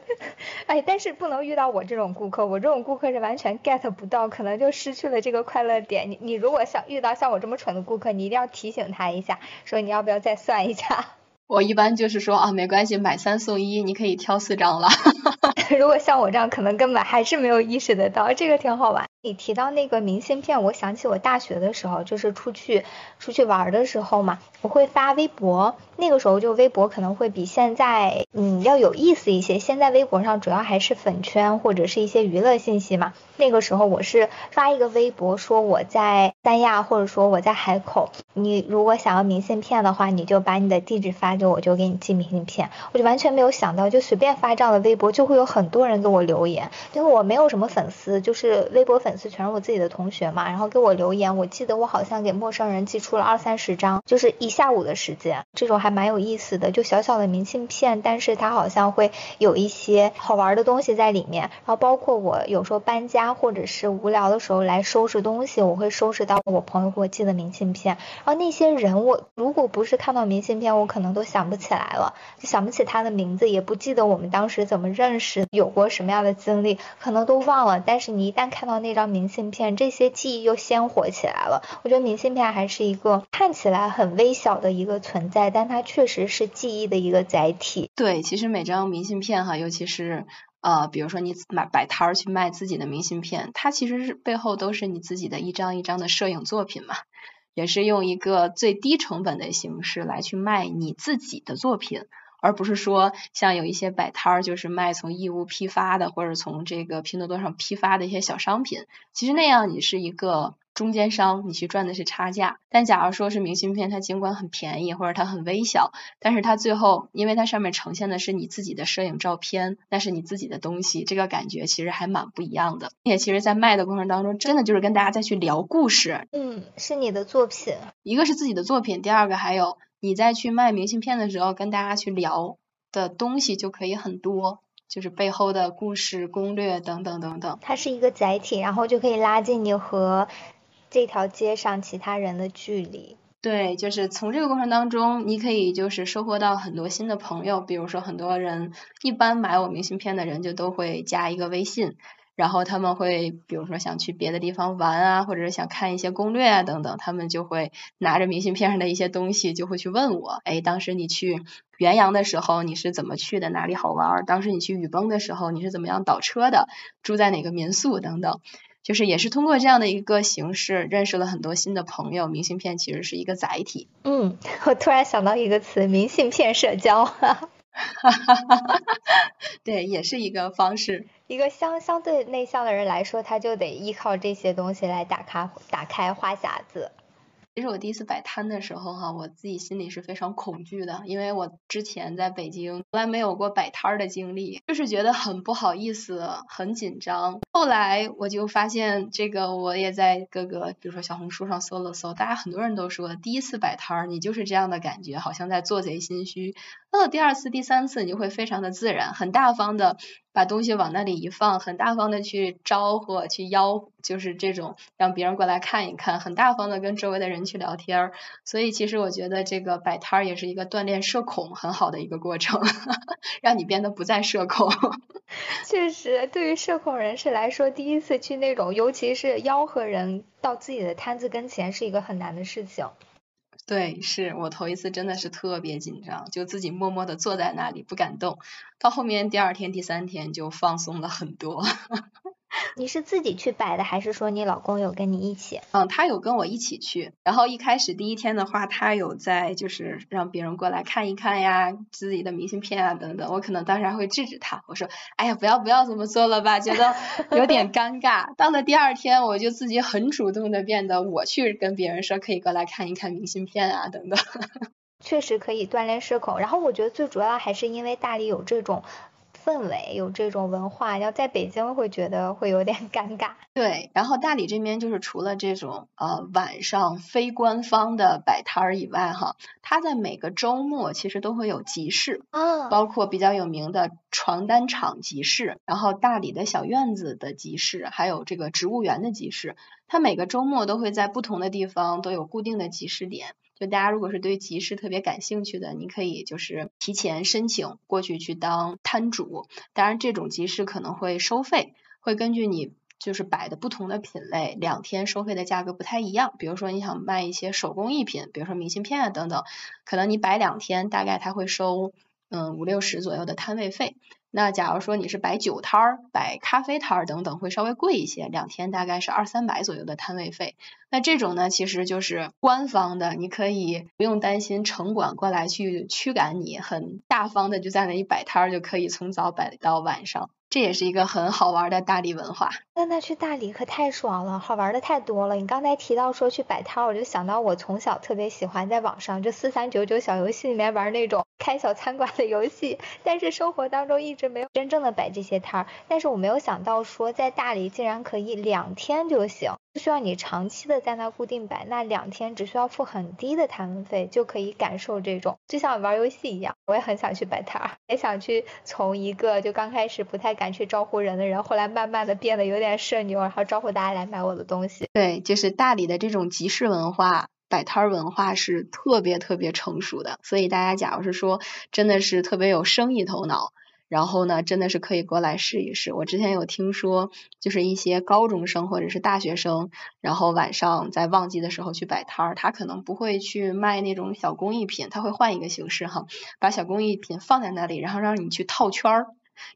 哎，但是不能遇到我这种顾客，我这种顾客是完全 get 不到，可能就失去了这个快乐点。你你如果想遇到像我这么蠢的顾客，你一定要提醒他一下，说你要不要再算一下。我一般就是说啊，没关系，买三送一，你可以挑四张了。如果像我这样，可能根本还是没有意识得到，这个挺好玩。你提到那个明信片，我想起我大学的时候，就是出去出去玩的时候嘛，我会发微博。那个时候就微博可能会比现在嗯要有意思一些。现在微博上主要还是粉圈或者是一些娱乐信息嘛。那个时候我是发一个微博说我在三亚或者说我在海口，你如果想要明信片的话，你就把你的地址发给我，我就给你寄明信片。我就完全没有想到，就随便发这样的微博，就会有很多人给我留言。因为我没有什么粉丝，就是微博粉。粉丝全是我自己的同学嘛，然后给我留言，我记得我好像给陌生人寄出了二三十张，就是一下午的时间，这种还蛮有意思的，就小小的明信片，但是它好像会有一些好玩的东西在里面，然后包括我有时候搬家或者是无聊的时候来收拾东西，我会收拾到我朋友给我寄的明信片，然后那些人我如果不是看到明信片，我可能都想不起来了，就想不起他的名字，也不记得我们当时怎么认识，有过什么样的经历，可能都忘了，但是你一旦看到那张。明信片这些记忆又鲜活起来了。我觉得明信片还是一个看起来很微小的一个存在，但它确实是记忆的一个载体。对，其实每张明信片哈，尤其是呃，比如说你买摆摊儿去卖自己的明信片，它其实是背后都是你自己的一张一张的摄影作品嘛，也是用一个最低成本的形式来去卖你自己的作品。而不是说像有一些摆摊儿，就是卖从义乌批发的，或者从这个拼多多上批发的一些小商品。其实那样你是一个中间商，你去赚的是差价。但假如说是明信片，它尽管很便宜或者它很微小，但是它最后因为它上面呈现的是你自己的摄影照片，那是你自己的东西，这个感觉其实还蛮不一样的。并且其实，在卖的过程当中，真的就是跟大家再去聊故事。嗯，是你的作品，一个是自己的作品，第二个还有。你在去卖明信片的时候，跟大家去聊的东西就可以很多，就是背后的故事、攻略等等等等。它是一个载体，然后就可以拉近你和这条街上其他人的距离。对，就是从这个过程当中，你可以就是收获到很多新的朋友。比如说，很多人一般买我明信片的人就都会加一个微信。然后他们会，比如说想去别的地方玩啊，或者是想看一些攻略啊等等，他们就会拿着明信片上的一些东西，就会去问我，哎，当时你去元阳的时候你是怎么去的，哪里好玩？当时你去雨崩的时候你是怎么样倒车的，住在哪个民宿等等，就是也是通过这样的一个形式认识了很多新的朋友。明信片其实是一个载体。嗯，我突然想到一个词，明信片社交。哈哈哈哈哈。对，也是一个方式。一个相相对内向的人来说，他就得依靠这些东西来打开打开话匣子。其实我第一次摆摊的时候哈，我自己心里是非常恐惧的，因为我之前在北京从来没有过摆摊儿的经历，就是觉得很不好意思，很紧张。后来我就发现这个，我也在各个比如说小红书上搜了搜，大家很多人都说第一次摆摊儿，你就是这样的感觉，好像在做贼心虚。到了第二次、第三次，你就会非常的自然，很大方的。把东西往那里一放，很大方的去招呼、去吆，就是这种让别人过来看一看，很大方的跟周围的人去聊天儿。所以其实我觉得这个摆摊儿也是一个锻炼社恐很好的一个过程，让你变得不再社恐。确实，对于社恐人士来说，第一次去那种，尤其是吆喝人到自己的摊子跟前，是一个很难的事情。对，是我头一次真的是特别紧张，就自己默默的坐在那里不敢动，到后面第二天、第三天就放松了很多。你是自己去摆的，还是说你老公有跟你一起？嗯，他有跟我一起去。然后一开始第一天的话，他有在就是让别人过来看一看呀，自己的明信片啊等等。我可能当时还会制止他，我说：“哎呀，不要不要这么做了吧，觉得有点 尴尬。”到了第二天，我就自己很主动的变得我去跟别人说可以过来看一看明信片啊等等。确实可以锻炼社恐。然后我觉得最主要还是因为大理有这种。氛围有这种文化，要在北京会觉得会有点 尴尬。对，然后大理这边就是除了这种呃晚上非官方的摆摊儿以外，哈，它在每个周末其实都会有集市，啊，包括比较有名的床单厂集市，然后大理的小院子的集市，还有这个植物园的集市，它每个周末都会在不同的地方都有固定的集市点。就大家如果是对集市特别感兴趣的，你可以就是提前申请过去去当摊主。当然，这种集市可能会收费，会根据你就是摆的不同的品类，两天收费的价格不太一样。比如说你想卖一些手工艺品，比如说明信片啊等等，可能你摆两天，大概他会收嗯五六十左右的摊位费。那假如说你是摆酒摊儿、摆咖啡摊儿等等，会稍微贵一些，两天大概是二三百左右的摊位费。那这种呢，其实就是官方的，你可以不用担心城管过来去驱赶你，很大方的就在那里摆摊儿，就可以从早摆到晚上。这也是一个很好玩的大理文化。那那去大理可太爽了，好玩的太多了。你刚才提到说去摆摊，我就想到我从小特别喜欢在网上就四三九九小游戏里面玩那种开小餐馆的游戏，但是生活当中一直没有真正的摆这些摊儿。但是我没有想到说在大理竟然可以两天就行。不需要你长期的在那固定摆，那两天只需要付很低的摊位费，就可以感受这种，就像玩游戏一样。我也很想去摆摊儿，也想去从一个就刚开始不太敢去招呼人的人，后来慢慢的变得有点社牛，然后招呼大家来买我的东西。对，就是大理的这种集市文化、摆摊儿文化是特别特别成熟的，所以大家假如是说真的是特别有生意头脑。然后呢，真的是可以过来试一试。我之前有听说，就是一些高中生或者是大学生，然后晚上在旺季的时候去摆摊儿，他可能不会去卖那种小工艺品，他会换一个形式哈，把小工艺品放在那里，然后让你去套圈儿。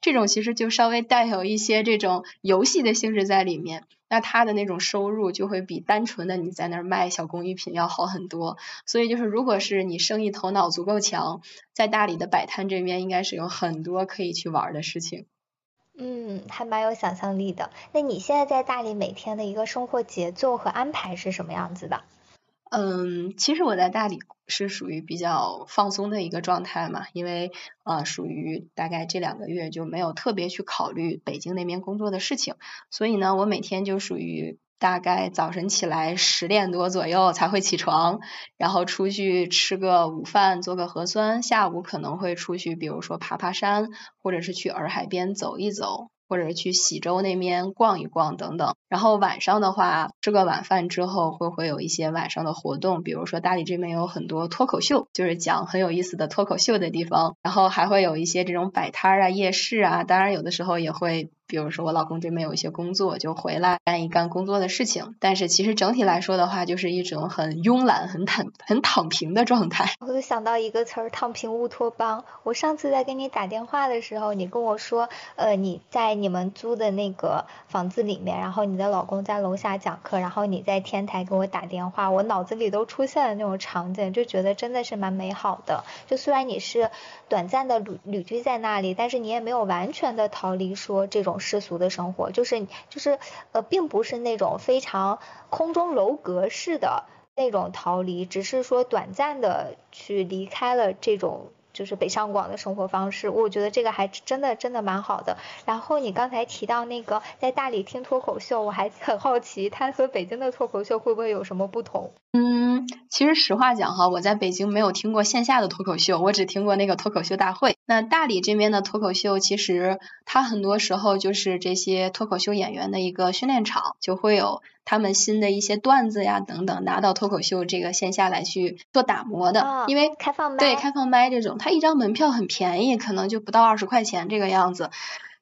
这种其实就稍微带有一些这种游戏的性质在里面，那他的那种收入就会比单纯的你在那儿卖小工艺品要好很多。所以就是如果是你生意头脑足够强，在大理的摆摊这边应该是有很多可以去玩的事情。嗯，还蛮有想象力的。那你现在在大理每天的一个生活节奏和安排是什么样子的？嗯，其实我在大理是属于比较放松的一个状态嘛，因为啊，属于大概这两个月就没有特别去考虑北京那边工作的事情，所以呢，我每天就属于大概早晨起来十点多左右才会起床，然后出去吃个午饭，做个核酸，下午可能会出去，比如说爬爬山，或者是去洱海边走一走。或者去喜洲那边逛一逛等等，然后晚上的话吃个晚饭之后，会会有一些晚上的活动，比如说大理这边有很多脱口秀，就是讲很有意思的脱口秀的地方，然后还会有一些这种摆摊啊、夜市啊，当然有的时候也会比如说我老公这边有一些工作，就回来干一干工作的事情。但是其实整体来说的话，就是一种很慵懒、很躺、很躺平的状态。我就想到一个词儿“躺平乌托邦”。我上次在跟你打电话的时候，你跟我说，呃，你在你们租的那个房子里面，然后你的老公在楼下讲课，然后你在天台给我打电话，我脑子里都出现了那种场景，就觉得真的是蛮美好的。就虽然你是短暂的旅旅居在那里，但是你也没有完全的逃离说这种世俗的生活，就是就是呃，并不是那种非常空中楼阁式的那种逃离，只是说短暂的去离开了这种就是北上广的生活方式。我觉得这个还真的真的蛮好的。然后你刚才提到那个在大理听脱口秀，我还很好奇，它和北京的脱口秀会不会有什么不同？嗯，其实实话讲哈，我在北京没有听过线下的脱口秀，我只听过那个脱口秀大会。那大理这边的脱口秀，其实它很多时候就是这些脱口秀演员的一个训练场，就会有他们新的一些段子呀等等拿到脱口秀这个线下来去做打磨的。因为开放麦对开放麦这种，它一张门票很便宜，可能就不到二十块钱这个样子。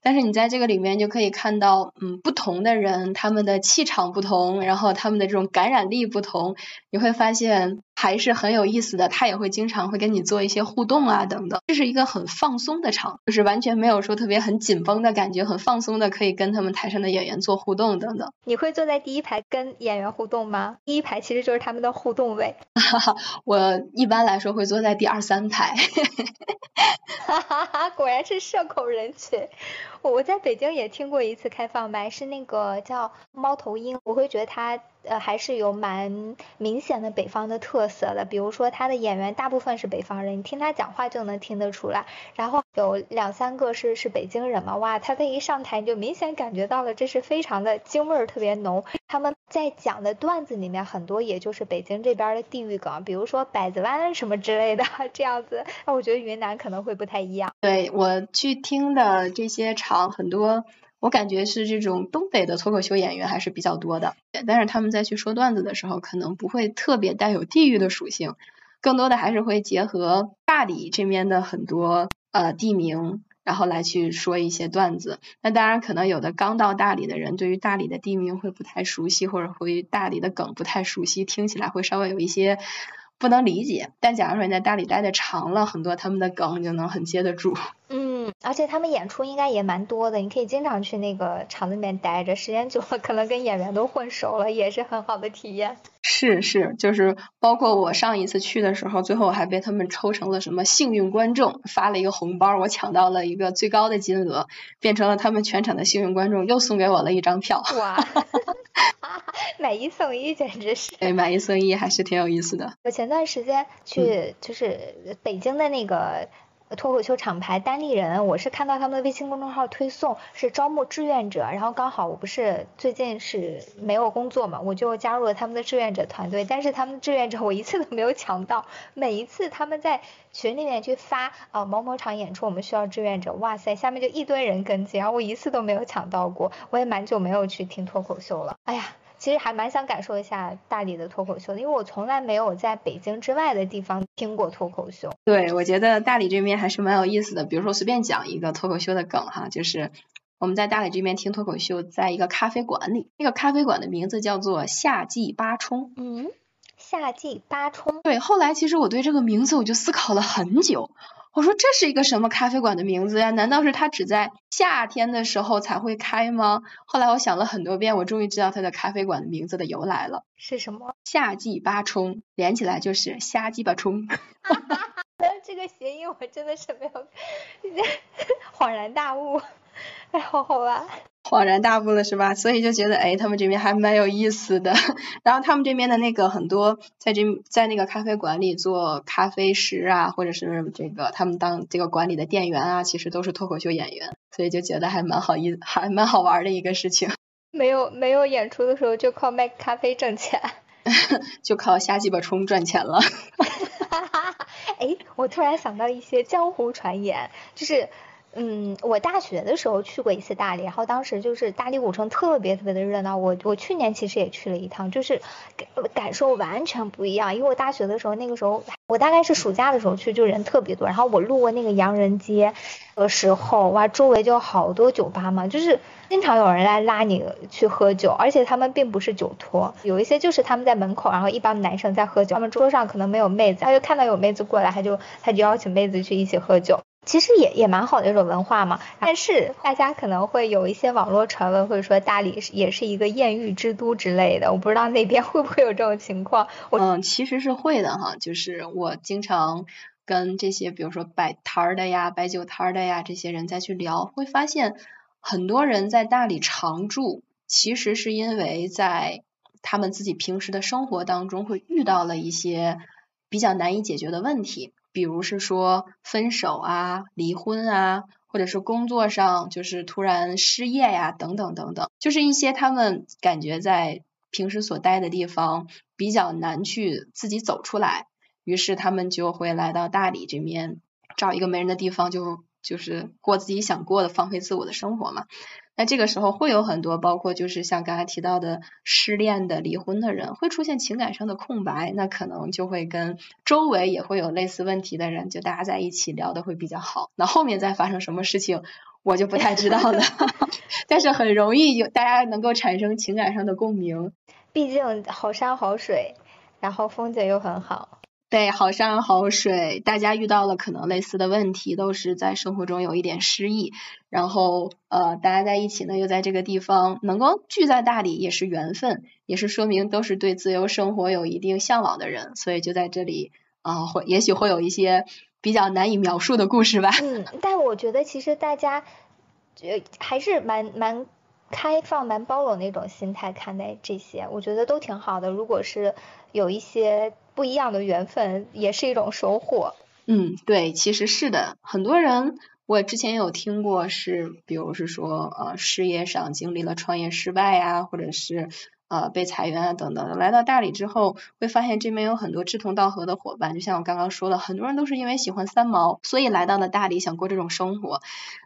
但是你在这个里面就可以看到，嗯，不同的人他们的气场不同，然后他们的这种感染力不同，你会发现还是很有意思的。他也会经常会跟你做一些互动啊等等，这是一个很放松的场，就是完全没有说特别很紧绷的感觉，很放松的可以跟他们台上的演员做互动等等。你会坐在第一排跟演员互动吗？第一排其实就是他们的互动位。哈哈，我一般来说会坐在第二三排。哈哈哈，果然是社恐人群。我我在北京也听过一次开放麦，是那个叫猫头鹰，我会觉得他。呃，还是有蛮明显的北方的特色的，比如说他的演员大部分是北方人，你听他讲话就能听得出来。然后有两三个是是北京人嘛，哇，他这一上台你就明显感觉到了，这是非常的京味儿特别浓。他们在讲的段子里面很多也就是北京这边的地域梗，比如说百子湾什么之类的 这样子。那我觉得云南可能会不太一样。对我去听的这些场很多。我感觉是这种东北的脱口秀演员还是比较多的，但是他们在去说段子的时候，可能不会特别带有地域的属性，更多的还是会结合大理这边的很多呃地名，然后来去说一些段子。那当然，可能有的刚到大理的人，对于大理的地名会不太熟悉，或者会大理的梗不太熟悉，听起来会稍微有一些不能理解。但假如说你在大理待的长了，很多他们的梗你就能很接得住。嗯。而且他们演出应该也蛮多的，你可以经常去那个场子里面待着，时间久了可能跟演员都混熟了，也是很好的体验。是是，就是包括我上一次去的时候，最后还被他们抽成了什么幸运观众，发了一个红包，我抢到了一个最高的金额，变成了他们全场的幸运观众，又送给我了一张票。哇，买一送一简直是。对，买一送一还是挺有意思的。我前段时间去就是北京的那个。脱口秀厂牌单立人，我是看到他们的微信公众号推送是招募志愿者，然后刚好我不是最近是没有工作嘛，我就加入了他们的志愿者团队，但是他们的志愿者我一次都没有抢到，每一次他们在群里面去发啊某某场演出我们需要志愿者，哇塞，下面就一堆人跟进，然后我一次都没有抢到过，我也蛮久没有去听脱口秀了，哎呀。其实还蛮想感受一下大理的脱口秀的，因为我从来没有在北京之外的地方听过脱口秀。对，我觉得大理这边还是蛮有意思的。比如说随便讲一个脱口秀的梗哈，就是我们在大理这边听脱口秀，在一个咖啡馆里，那个咖啡馆的名字叫做夏季八冲。嗯，夏季八冲。对，后来其实我对这个名字我就思考了很久。我说这是一个什么咖啡馆的名字呀？难道是它只在夏天的时候才会开吗？后来我想了很多遍，我终于知道它的咖啡馆的名字的由来了。是什么？夏季八冲，连起来就是瞎鸡巴冲。哈哈哈！这个谐音我真的是没有 恍然大悟，哎，好好玩。恍然大悟了是吧？所以就觉得哎，他们这边还蛮有意思的。然后他们这边的那个很多在这在那个咖啡馆里做咖啡师啊，或者是这个他们当这个管理的店员啊，其实都是脱口秀演员，所以就觉得还蛮好意，还蛮好玩的一个事情。没有没有演出的时候就靠卖咖啡挣钱，就靠瞎鸡巴冲赚钱了。哎，我突然想到一些江湖传言，就是。嗯，我大学的时候去过一次大理，然后当时就是大理古城特别特别的热闹。我我去年其实也去了一趟，就是感感受完全不一样。因为我大学的时候，那个时候我大概是暑假的时候去，就人特别多。然后我路过那个洋人街的时候，哇，周围就好多酒吧嘛，就是经常有人来拉你去喝酒，而且他们并不是酒托，有一些就是他们在门口，然后一帮男生在喝酒，他们桌上可能没有妹子，他就看到有妹子过来，他就他就邀请妹子去一起喝酒。其实也也蛮好的一种文化嘛，但是大家可能会有一些网络传闻，或者说大理也是一个艳遇之都之类的，我不知道那边 会不会有这种情况。嗯，其实是会的哈，就是我经常跟这些比如说摆摊儿的呀、摆酒摊儿的呀这些人再去聊，会发现很多人在大理常住，其实是因为在他们自己平时的生活当中会遇到了一些比较难以解决的问题。比如是说分手啊、离婚啊，或者是工作上就是突然失业呀，等等等等，就是一些他们感觉在平时所待的地方比较难去自己走出来，于是他们就会来到大理这边，找一个没人的地方，就就是过自己想过的放飞自我的生活嘛。那这个时候会有很多，包括就是像刚才提到的失恋的、离婚的人，会出现情感上的空白，那可能就会跟周围也会有类似问题的人，就大家在一起聊的会比较好。那后面再发生什么事情，我就不太知道了。但是很容易有大家能够产生情感上的共鸣，毕竟好山好水，然后风景又很好。对，好山好水，大家遇到了可能类似的问题，都是在生活中有一点失意，然后呃，大家在一起呢，又在这个地方能够聚在大理，也是缘分，也是说明都是对自由生活有一定向往的人，所以就在这里啊，会也许会有一些比较难以描述的故事吧。嗯，但我觉得其实大家呃还是蛮蛮开放、蛮包容那种心态看待这些，我觉得都挺好的。如果是有一些。不一样的缘分也是一种收获。嗯，对，其实是的。很多人我之前有听过，是比如是说呃事业上经历了创业失败呀，或者是呃被裁员啊等等，来到大理之后会发现这边有很多志同道合的伙伴。就像我刚刚说的，很多人都是因为喜欢三毛，所以来到了大理想过这种生活。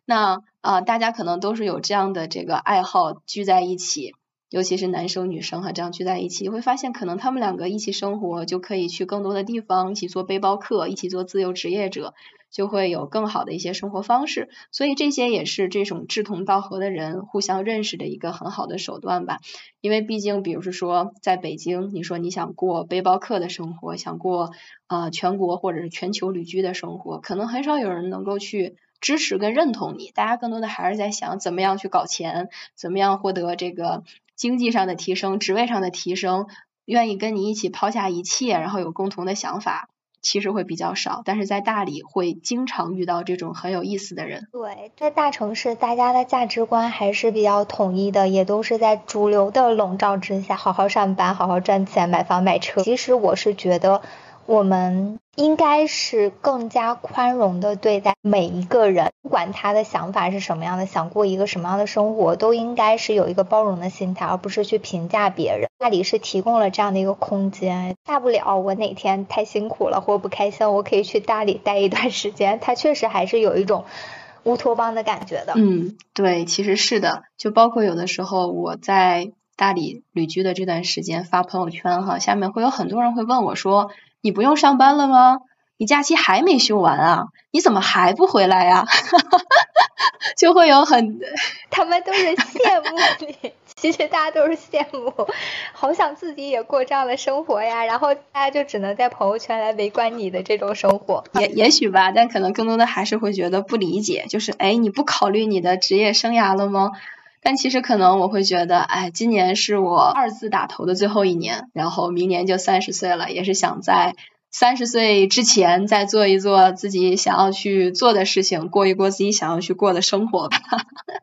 那啊，大家可能都是有这样的这个爱好聚在一起。尤其是男生女生哈，这样聚在一起，你会发现可能他们两个一起生活，就可以去更多的地方，一起做背包客，一起做自由职业者，就会有更好的一些生活方式。所以这些也是这种志同道合的人互相认识的一个很好的手段吧。因为毕竟，比如说在北京，你说你想过背包客的生活，想过啊全国或者是全球旅居的生活，可能很少有人能够去支持跟认同你。大家更多的还是在想怎么样去搞钱，怎么样获得这个。经济上的提升，职位上的提升，愿意跟你一起抛下一切，然后有共同的想法，其实会比较少。但是在大理会经常遇到这种很有意思的人。对，在大城市，大家的价值观还是比较统一的，也都是在主流的笼罩之下，好好上班，好好赚钱，买房买车。其实我是觉得。我们应该是更加宽容的对待每一个人，不管他的想法是什么样的，想过一个什么样的生活，都应该是有一个包容的心态，而不是去评价别人。大理是提供了这样的一个空间，大不了我哪天太辛苦了或不开心，我可以去大理待一段时间。它确实还是有一种乌托邦的感觉的。嗯，对，其实是的，就包括有的时候我在大理旅居的这段时间发朋友圈哈，下面会有很多人会问我说。你不用上班了吗？你假期还没休完啊？你怎么还不回来呀？就会有很，他们都是羡慕你，其实大家都是羡慕，好想自己也过这样的生活呀。然后大家就只能在朋友圈来围观你的这种生活。也也许吧，但可能更多的还是会觉得不理解，就是哎，你不考虑你的职业生涯了吗？但其实可能我会觉得，哎，今年是我二字打头的最后一年，然后明年就三十岁了，也是想在三十岁之前再做一做自己想要去做的事情，过一过自己想要去过的生活吧。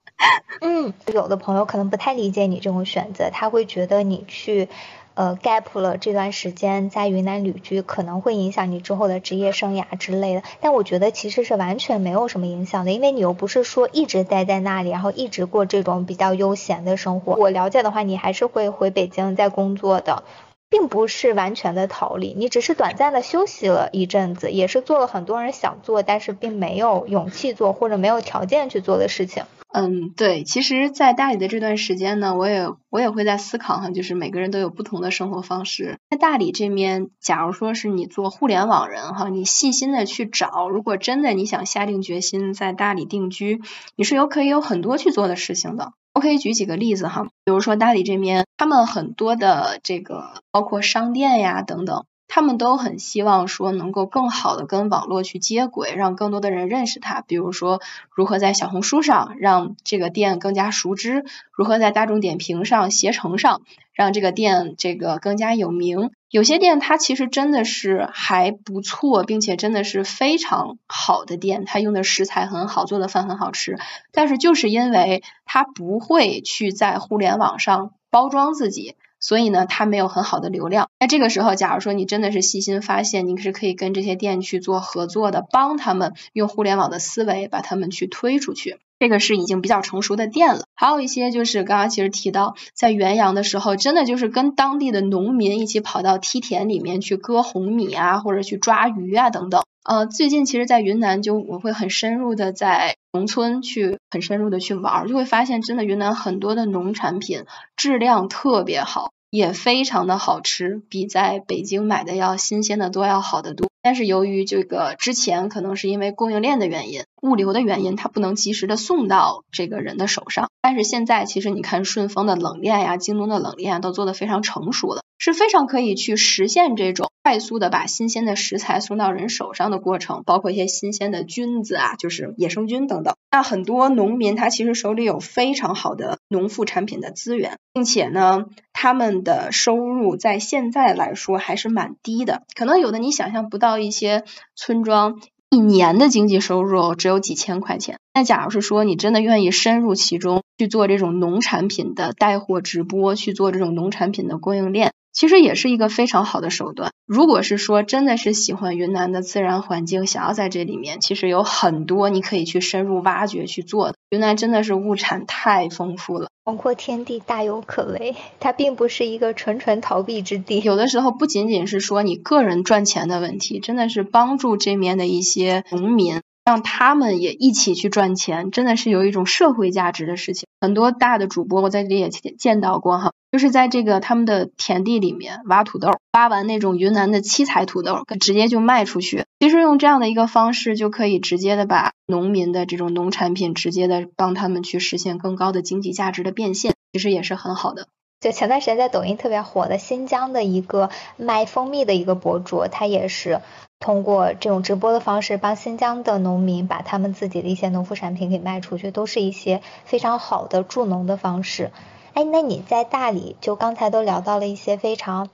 嗯，有的朋友可能不太理解你这种选择，他会觉得你去。呃，gap 了这段时间在云南旅居，可能会影响你之后的职业生涯之类的。但我觉得其实是完全没有什么影响的，因为你又不是说一直待在那里，然后一直过这种比较悠闲的生活。我了解的话，你还是会回北京再工作的。并不是完全的逃离，你只是短暂的休息了一阵子，也是做了很多人想做但是并没有勇气做或者没有条件去做的事情。嗯，对，其实，在大理的这段时间呢，我也我也会在思考哈，就是每个人都有不同的生活方式。在大理这边，假如说是你做互联网人哈，你细心的去找，如果真的你想下定决心在大理定居，你是有可以有很多去做的事情的。我可以举几个例子哈，比如说大理这边，他们很多的这个包括商店呀等等。他们都很希望说能够更好的跟网络去接轨，让更多的人认识它。比如说，如何在小红书上让这个店更加熟知，如何在大众点评上、携程上让这个店这个更加有名。有些店它其实真的是还不错，并且真的是非常好的店，它用的食材很好，做的饭很好吃。但是就是因为它不会去在互联网上包装自己。所以呢，它没有很好的流量。那这个时候，假如说你真的是细心发现，你是可以跟这些店去做合作的，帮他们用互联网的思维把他们去推出去。这个是已经比较成熟的店了。还有一些就是刚刚其实提到，在元阳的时候，真的就是跟当地的农民一起跑到梯田里面去割红米啊，或者去抓鱼啊等等。呃，最近其实，在云南就我会很深入的在农村去很深入的去玩，就会发现真的云南很多的农产品质量特别好。也非常的好吃，比在北京买的要新鲜的多，要好得多。但是由于这个之前可能是因为供应链的原因、物流的原因，它不能及时的送到这个人的手上。但是现在其实你看顺丰的冷链呀、京东的冷链啊都做的非常成熟了，是非常可以去实现这种快速的把新鲜的食材送到人手上的过程，包括一些新鲜的菌子啊，就是野生菌等等。那很多农民他其实手里有非常好的农副产品的资源，并且呢，他们的收入在现在来说还是蛮低的，可能有的你想象不到，一些村庄一年的经济收入只有几千块钱。那假如是说你真的愿意深入其中去做这种农产品的带货直播，去做这种农产品的供应链。其实也是一个非常好的手段。如果是说真的是喜欢云南的自然环境，想要在这里面，其实有很多你可以去深入挖掘去做的。云南真的是物产太丰富了，广阔天地大有可为，它并不是一个纯纯逃避之地。有的时候不仅仅是说你个人赚钱的问题，真的是帮助这面的一些农民。让他们也一起去赚钱，真的是有一种社会价值的事情。很多大的主播我在这里也见到过哈，就是在这个他们的田地里面挖土豆，挖完那种云南的七彩土豆，直接就卖出去。其实用这样的一个方式，就可以直接的把农民的这种农产品，直接的帮他们去实现更高的经济价值的变现，其实也是很好的。就前段时间在抖音特别火的新疆的一个卖蜂蜜的一个博主，他也是。通过这种直播的方式，帮新疆的农民把他们自己的一些农副产品给卖出去，都是一些非常好的助农的方式。哎，那你在大理，就刚才都聊到了一些非常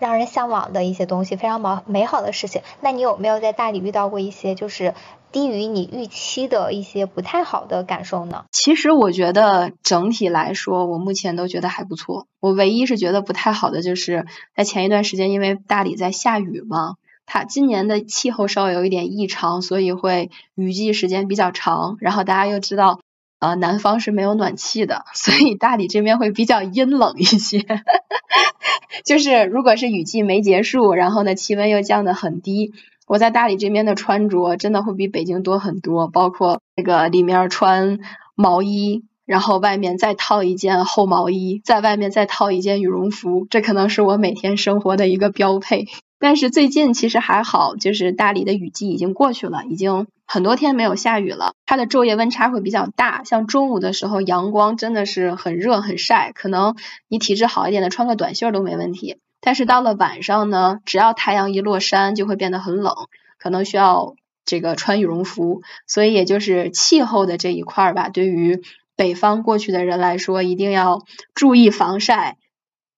让人向往的一些东西，非常美美好的事情。那你有没有在大理遇到过一些就是低于你预期的一些不太好的感受呢？其实我觉得整体来说，我目前都觉得还不错。我唯一是觉得不太好的，就是在前一段时间，因为大理在下雨嘛。它今年的气候稍微有一点异常，所以会雨季时间比较长。然后大家又知道，呃，南方是没有暖气的，所以大理这边会比较阴冷一些。就是如果是雨季没结束，然后呢气温又降得很低，我在大理这边的穿着真的会比北京多很多，包括那个里面穿毛衣，然后外面再套一件厚毛衣，在外面再套一件羽绒服，这可能是我每天生活的一个标配。但是最近其实还好，就是大理的雨季已经过去了，已经很多天没有下雨了。它的昼夜温差会比较大，像中午的时候阳光真的是很热很晒，可能你体质好一点的穿个短袖都没问题。但是到了晚上呢，只要太阳一落山就会变得很冷，可能需要这个穿羽绒服。所以也就是气候的这一块儿吧，对于北方过去的人来说，一定要注意防晒。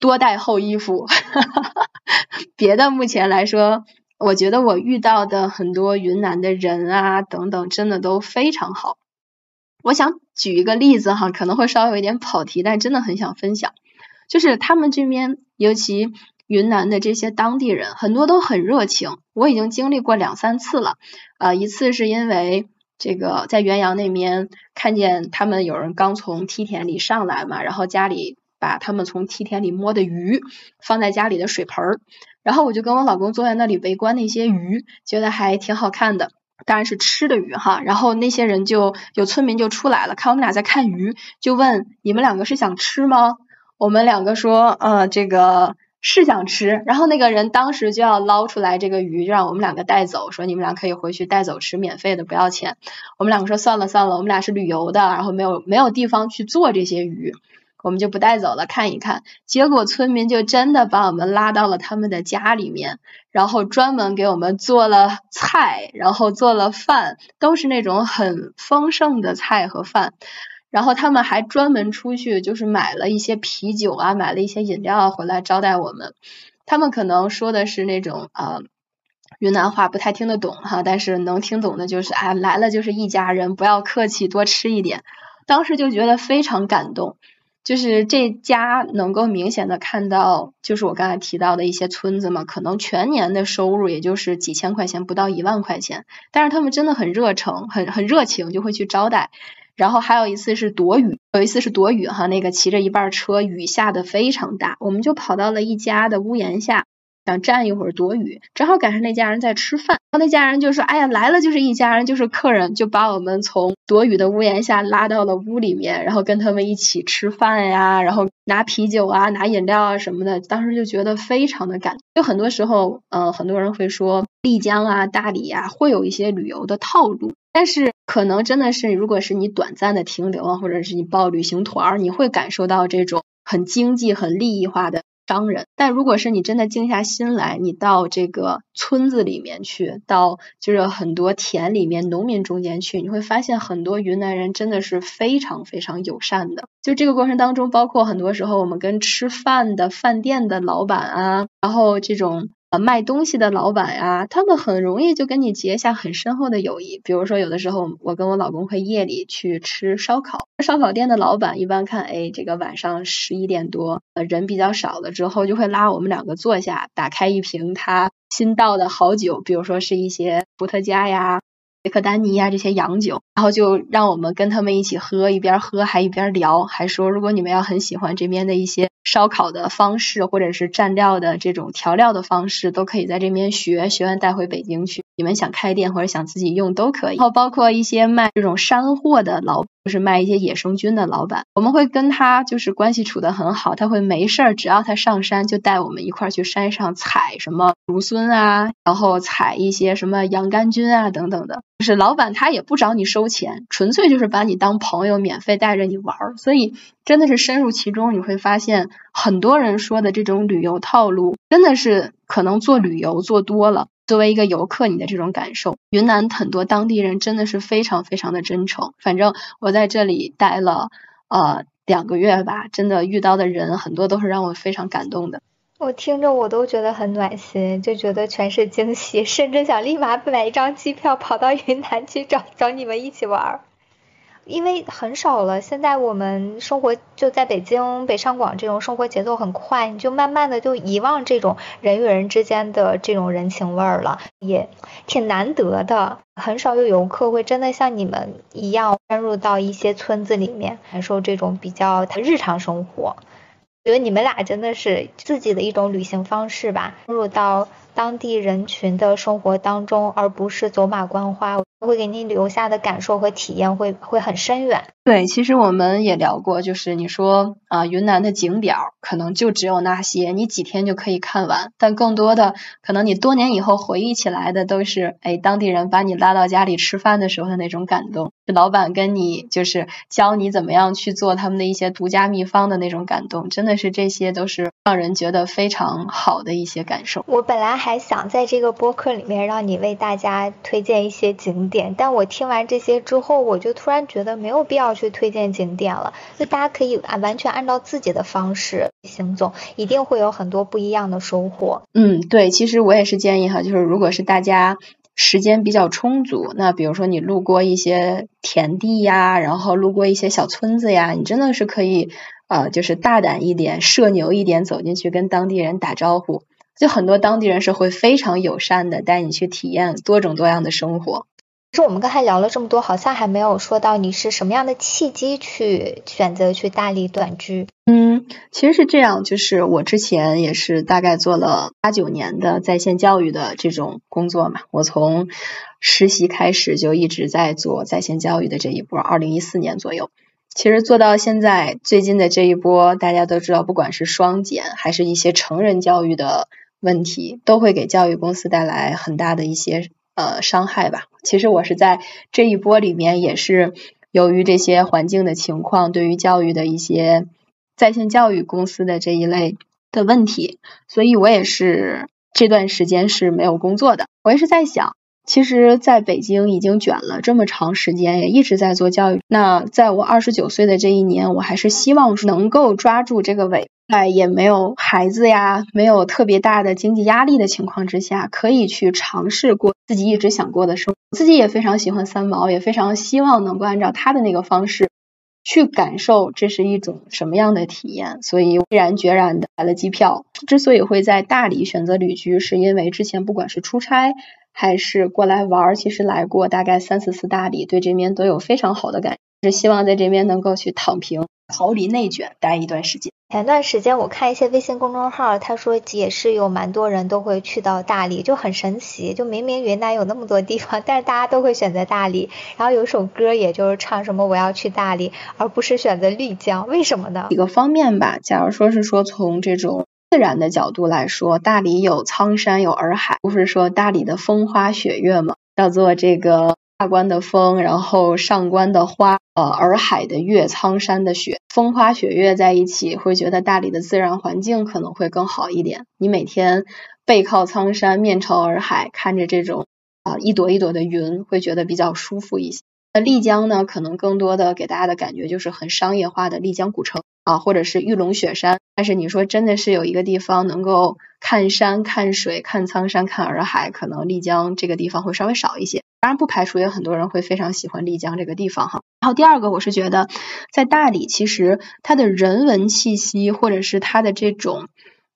多带厚衣服，别的目前来说，我觉得我遇到的很多云南的人啊等等，真的都非常好。我想举一个例子哈，可能会稍微有一点跑题，但真的很想分享，就是他们这边，尤其云南的这些当地人，很多都很热情。我已经经历过两三次了，呃，一次是因为这个在元阳那边看见他们有人刚从梯田里上来嘛，然后家里。把他们从梯田里摸的鱼放在家里的水盆儿，然后我就跟我老公坐在那里围观那些鱼，觉得还挺好看的。当然是吃的鱼哈，然后那些人就有村民就出来了，看我们俩在看鱼，就问你们两个是想吃吗？我们两个说，呃，这个是想吃。然后那个人当时就要捞出来这个鱼，就让我们两个带走，说你们俩可以回去带走吃，免费的，不要钱。我们两个说算了算了，我们俩是旅游的，然后没有没有地方去做这些鱼。我们就不带走了，看一看。结果村民就真的把我们拉到了他们的家里面，然后专门给我们做了菜，然后做了饭，都是那种很丰盛的菜和饭。然后他们还专门出去，就是买了一些啤酒啊，买了一些饮料啊回来招待我们。他们可能说的是那种啊云南话，不太听得懂哈，但是能听懂的就是哎来了就是一家人，不要客气，多吃一点。当时就觉得非常感动。就是这家能够明显的看到，就是我刚才提到的一些村子嘛，可能全年的收入也就是几千块钱，不到一万块钱，但是他们真的很热诚，很很热情，就会去招待。然后还有一次是躲雨，有一次是躲雨哈，那个骑着一半车，雨下的非常大，我们就跑到了一家的屋檐下。想站一会儿躲雨，正好赶上那家人在吃饭，然后那家人就说：“哎呀，来了就是一家人，就是客人，就把我们从躲雨的屋檐下拉到了屋里面，然后跟他们一起吃饭呀，然后拿啤酒啊，拿饮料啊什么的。当时就觉得非常的感就很多时候，呃，很多人会说丽江啊、大理呀会有一些旅游的套路，但是可能真的是，如果是你短暂的停留啊，或者是你报旅行团，你会感受到这种很经济、很利益化的。商人，但如果是你真的静下心来，你到这个村子里面去，到就是很多田里面、农民中间去，你会发现很多云南人真的是非常非常友善的。就这个过程当中，包括很多时候我们跟吃饭的饭店的老板啊，然后这种。卖东西的老板呀，他们很容易就跟你结下很深厚的友谊。比如说，有的时候我跟我老公会夜里去吃烧烤，烧烤店的老板一般看，哎，这个晚上十一点多，呃，人比较少了之后，就会拉我们两个坐下，打开一瓶他新倒的好酒，比如说是一些伏特加呀。杰克丹尼呀，这些洋酒，然后就让我们跟他们一起喝，一边喝还一边聊，还说如果你们要很喜欢这边的一些烧烤的方式，或者是蘸料的这种调料的方式，都可以在这边学，学完带回北京去。你们想开店或者想自己用都可以。然后包括一些卖这种山货的老。就是卖一些野生菌的老板，我们会跟他就是关系处得很好，他会没事儿，只要他上山就带我们一块儿去山上采什么芦荪啊，然后采一些什么洋甘菌啊等等的。就是老板他也不找你收钱，纯粹就是把你当朋友，免费带着你玩儿。所以真的是深入其中，你会发现很多人说的这种旅游套路，真的是可能做旅游做多了。作为一个游客，你的这种感受，云南很多当地人真的是非常非常的真诚。反正我在这里待了呃两个月吧，真的遇到的人很多都是让我非常感动的。我听着我都觉得很暖心，就觉得全是惊喜，甚至想立马买一张机票跑到云南去找找你们一起玩。因为很少了，现在我们生活就在北京、北上广这种生活节奏很快，你就慢慢的就遗忘这种人与人之间的这种人情味儿了，也挺难得的。很少有游客会真的像你们一样深入到一些村子里面，感受这种比较日常生活。觉得你们俩真的是自己的一种旅行方式吧，深入到当地人群的生活当中，而不是走马观花。会给你留下的感受和体验会会很深远。对，其实我们也聊过，就是你说啊，云南的景点可能就只有那些，你几天就可以看完。但更多的，可能你多年以后回忆起来的都是，哎，当地人把你拉到家里吃饭的时候的那种感动，老板跟你就是教你怎么样去做他们的一些独家秘方的那种感动，真的是这些都是让人觉得非常好的一些感受。我本来还想在这个播客里面让你为大家推荐一些景点，但我听完这些之后，我就突然觉得没有必要。去推荐景点了，就大家可以啊完全按照自己的方式行走，一定会有很多不一样的收获。嗯，对，其实我也是建议哈，就是如果是大家时间比较充足，那比如说你路过一些田地呀，然后路过一些小村子呀，你真的是可以呃，就是大胆一点，社牛一点，走进去跟当地人打招呼，就很多当地人是会非常友善的，带你去体验多种多样的生活。是我们刚才聊了这么多，好像还没有说到你是什么样的契机去选择去大理短居。嗯，其实是这样，就是我之前也是大概做了八九年的在线教育的这种工作嘛。我从实习开始就一直在做在线教育的这一波，二零一四年左右。其实做到现在，最近的这一波，大家都知道，不管是双减还是一些成人教育的问题，都会给教育公司带来很大的一些。呃，伤害吧。其实我是在这一波里面，也是由于这些环境的情况，对于教育的一些在线教育公司的这一类的问题，所以我也是这段时间是没有工作的。我也是在想，其实在北京已经卷了这么长时间，也一直在做教育。那在我二十九岁的这一年，我还是希望能够抓住这个尾。在也没有孩子呀，没有特别大的经济压力的情况之下，可以去尝试过自己一直想过的生活。自己也非常喜欢三毛，也非常希望能够按照他的那个方式去感受这是一种什么样的体验。所以毅然决然的买了机票。之所以会在大理选择旅居，是因为之前不管是出差还是过来玩，其实来过大概三四次大理，对这边都有非常好的感。是希望在这边能够去躺平，逃离内卷，待一段时间。前段时间我看一些微信公众号，他说也是有蛮多人都会去到大理，就很神奇。就明明云南有那么多地方，但是大家都会选择大理。然后有首歌，也就是唱什么我要去大理，而不是选择丽江，为什么呢？几个方面吧。假如说是说从这种自然的角度来说，大理有苍山有洱海，不是说大理的风花雪月吗？叫做这个。下关的风，然后上关的花，呃，洱海的月，苍山的雪，风花雪月在一起，会觉得大理的自然环境可能会更好一点。你每天背靠苍山，面朝洱海，看着这种啊一朵一朵的云，会觉得比较舒服一些。那丽江呢，可能更多的给大家的感觉就是很商业化的丽江古城啊，或者是玉龙雪山。但是你说真的是有一个地方能够看山、看水、看苍山、看洱海，可能丽江这个地方会稍微少一些。当然不排除有很多人会非常喜欢丽江这个地方哈。然后第二个，我是觉得在大理，其实它的人文气息或者是它的这种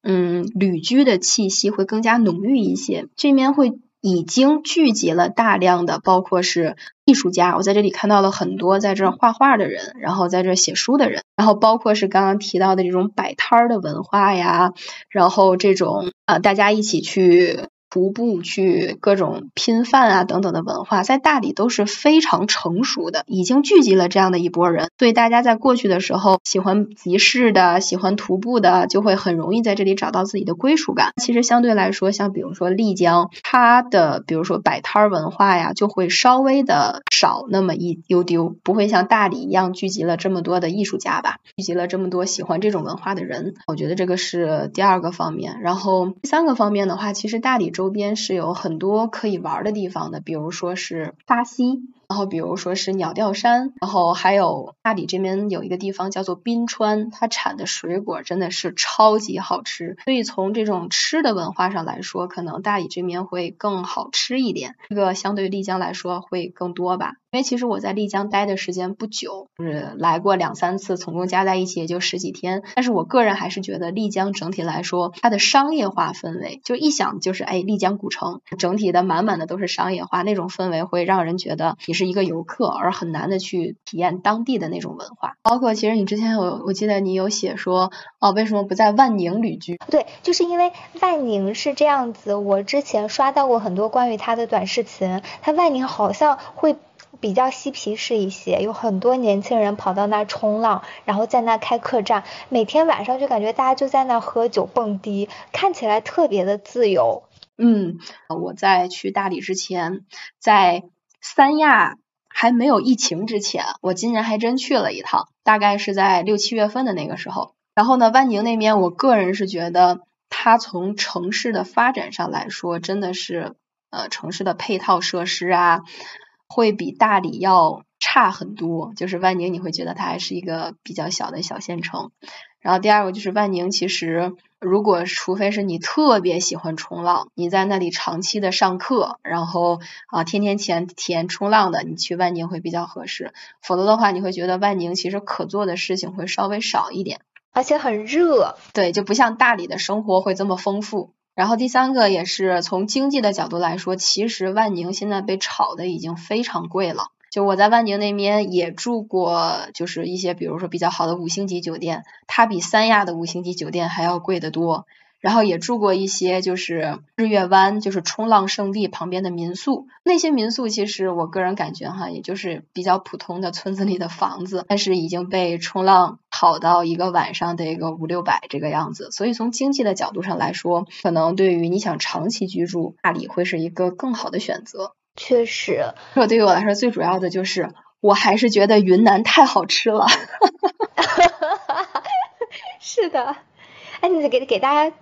嗯旅居的气息会更加浓郁一些。这边会已经聚集了大量的，包括是艺术家，我在这里看到了很多在这画画的人，然后在这写书的人，然后包括是刚刚提到的这种摆摊儿的文化呀，然后这种呃大家一起去。徒步去各种拼饭啊等等的文化，在大理都是非常成熟的，已经聚集了这样的一波人。所以大家在过去的时候，喜欢集市的、喜欢徒步的，就会很容易在这里找到自己的归属感。其实相对来说，像比如说丽江，它的比如说摆摊文化呀，就会稍微的少那么一丢丢，不会像大理一样聚集了这么多的艺术家吧，聚集了这么多喜欢这种文化的人。我觉得这个是第二个方面。然后第三个方面的话，其实大理。周边是有很多可以玩的地方的，比如说是巴西。然后比如说是鸟吊山，然后还有大理这边有一个地方叫做冰川，它产的水果真的是超级好吃。所以从这种吃的文化上来说，可能大理这边会更好吃一点。这个相对丽江来说会更多吧。因为其实我在丽江待的时间不久，就是来过两三次，总共加在一起也就十几天。但是我个人还是觉得丽江整体来说，它的商业化氛围，就一想就是哎丽江古城，整体的满满的都是商业化那种氛围，会让人觉得你。是一个游客，而很难的去体验当地的那种文化。包括其实你之前有，我记得你有写说，哦，为什么不在万宁旅居？对，就是因为万宁是这样子。我之前刷到过很多关于它的短视频，它万宁好像会比较嬉皮士一些，有很多年轻人跑到那冲浪，然后在那开客栈，每天晚上就感觉大家就在那喝酒蹦迪，看起来特别的自由。嗯，我在去大理之前，在。三亚还没有疫情之前，我今年还真去了一趟，大概是在六七月份的那个时候。然后呢，万宁那边，我个人是觉得它从城市的发展上来说，真的是呃城市的配套设施啊，会比大理要差很多。就是万宁，你会觉得它还是一个比较小的小县城。然后第二个就是万宁，其实如果除非是你特别喜欢冲浪，你在那里长期的上课，然后啊天天前体验冲浪的，你去万宁会比较合适。否则的话，你会觉得万宁其实可做的事情会稍微少一点，而且很热。对，就不像大理的生活会这么丰富。然后第三个也是从经济的角度来说，其实万宁现在被炒的已经非常贵了。就我在万宁那边也住过，就是一些比如说比较好的五星级酒店，它比三亚的五星级酒店还要贵得多。然后也住过一些就是日月湾，就是冲浪圣地旁边的民宿。那些民宿其实我个人感觉哈，也就是比较普通的村子里的房子，但是已经被冲浪炒到一个晚上得个五六百这个样子。所以从经济的角度上来说，可能对于你想长期居住，大理会是一个更好的选择。确实，这对于我来说最主要的就是，我还是觉得云南太好吃了。是的，哎，你给给大家。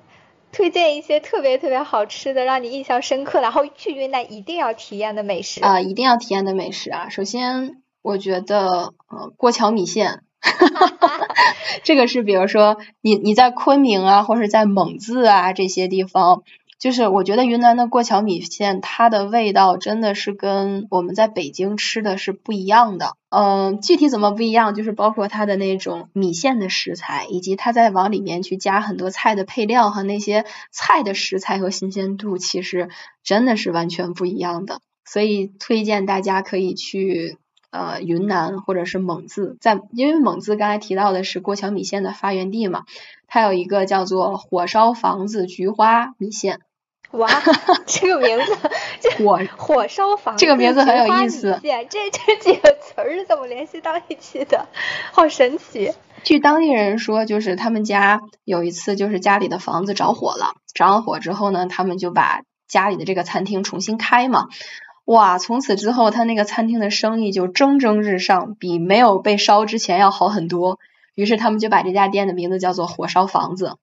推荐一些特别特别好吃的，让你印象深刻，然后去云南一定要体验的美食啊！一定要体验的美食啊！首先，我觉得呃过桥米线，这个是比如说你你在昆明啊，或者在蒙自啊这些地方。就是我觉得云南的过桥米线，它的味道真的是跟我们在北京吃的是不一样的。嗯，具体怎么不一样，就是包括它的那种米线的食材，以及它在往里面去加很多菜的配料和那些菜的食材和新鲜度，其实真的是完全不一样的。所以推荐大家可以去呃云南或者是蒙自，在因为蒙自刚才提到的是过桥米线的发源地嘛，它有一个叫做火烧房子菊花米线。哇，这个名字，火火烧房，这个名字很有意思。这这几个词儿是怎么联系到一起的？好神奇。据当地人说，就是他们家有一次，就是家里的房子着火了，着完火之后呢，他们就把家里的这个餐厅重新开嘛。哇，从此之后，他那个餐厅的生意就蒸蒸日上，比没有被烧之前要好很多。于是他们就把这家店的名字叫做火烧房子。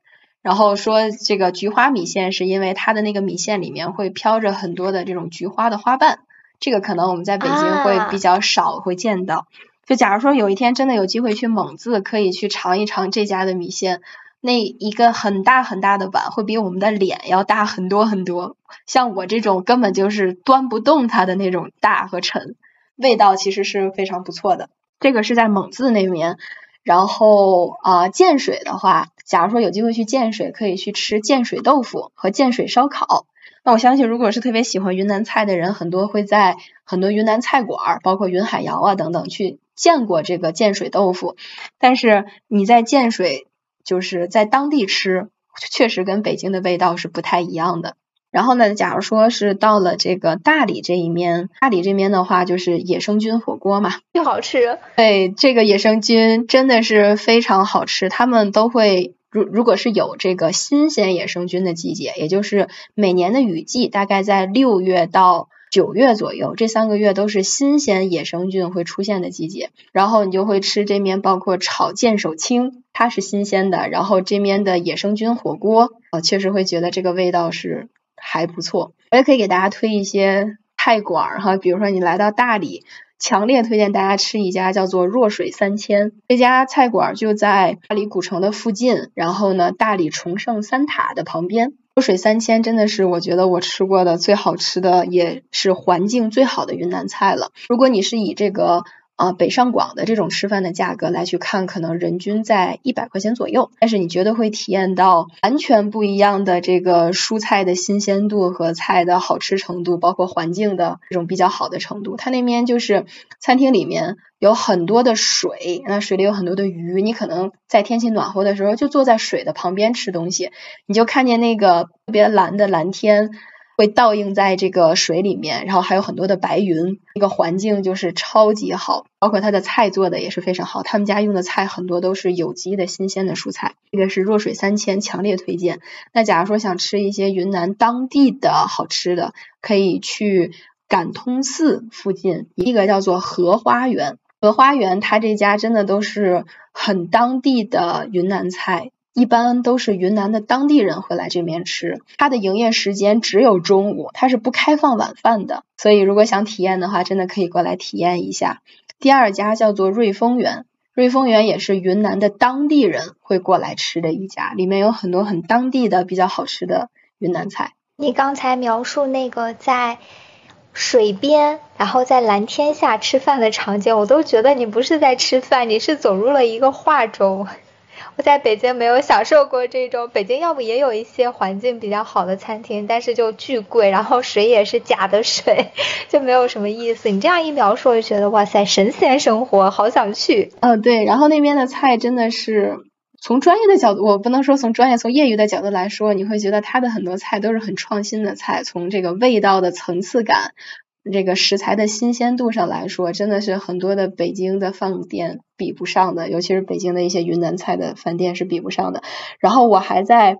然后说这个菊花米线是因为它的那个米线里面会飘着很多的这种菊花的花瓣，这个可能我们在北京会比较少会见到。就假如说有一天真的有机会去蒙自，可以去尝一尝这家的米线，那一个很大很大的碗会比我们的脸要大很多很多，像我这种根本就是端不动它的那种大和沉，味道其实是非常不错的。这个是在蒙自那边。然后啊，建水的话，假如说有机会去建水，可以去吃建水豆腐和建水烧烤。那我相信，如果是特别喜欢云南菜的人，很多会在很多云南菜馆，包括云海肴啊等等，去见过这个建水豆腐。但是你在建水，就是在当地吃，确实跟北京的味道是不太一样的。然后呢，假如说是到了这个大理这一面，大理这边的话就是野生菌火锅嘛，又好吃。对，这个野生菌真的是非常好吃。他们都会，如如果是有这个新鲜野生菌的季节，也就是每年的雨季，大概在六月到九月左右，这三个月都是新鲜野生菌会出现的季节。然后你就会吃这面包括炒剑手青，它是新鲜的。然后这面的野生菌火锅，我确实会觉得这个味道是。还不错，我也可以给大家推一些菜馆儿哈，比如说你来到大理，强烈推荐大家吃一家叫做若水三千这家菜馆就在大理古城的附近，然后呢，大理崇圣三塔的旁边。若水三千真的是我觉得我吃过的最好吃的，也是环境最好的云南菜了。如果你是以这个。啊，北上广的这种吃饭的价格来去看，可能人均在一百块钱左右，但是你绝对会体验到完全不一样的这个蔬菜的新鲜度和菜的好吃程度，包括环境的这种比较好的程度。它那边就是餐厅里面有很多的水，那水里有很多的鱼，你可能在天气暖和的时候就坐在水的旁边吃东西，你就看见那个特别蓝的蓝天。会倒映在这个水里面，然后还有很多的白云，那个环境就是超级好，包括他的菜做的也是非常好。他们家用的菜很多都是有机的新鲜的蔬菜。这个是弱水三千，强烈推荐。那假如说想吃一些云南当地的好吃的，可以去感通寺附近一个叫做荷花园。荷花园它这家真的都是很当地的云南菜。一般都是云南的当地人会来这边吃，它的营业时间只有中午，它是不开放晚饭的。所以如果想体验的话，真的可以过来体验一下。第二家叫做瑞丰园，瑞丰园也是云南的当地人会过来吃的一家，里面有很多很当地的比较好吃的云南菜。你刚才描述那个在水边，然后在蓝天下吃饭的场景，我都觉得你不是在吃饭，你是走入了一个画中。我在北京没有享受过这种，北京要不也有一些环境比较好的餐厅，但是就巨贵，然后水也是假的水，就没有什么意思。你这样一描述，我就觉得哇塞，神仙生活，好想去。嗯，对，然后那边的菜真的是。从专业的角度，我不能说从专业，从业余的角度来说，你会觉得它的很多菜都是很创新的菜。从这个味道的层次感，这个食材的新鲜度上来说，真的是很多的北京的饭店比不上的，尤其是北京的一些云南菜的饭店是比不上的。然后我还在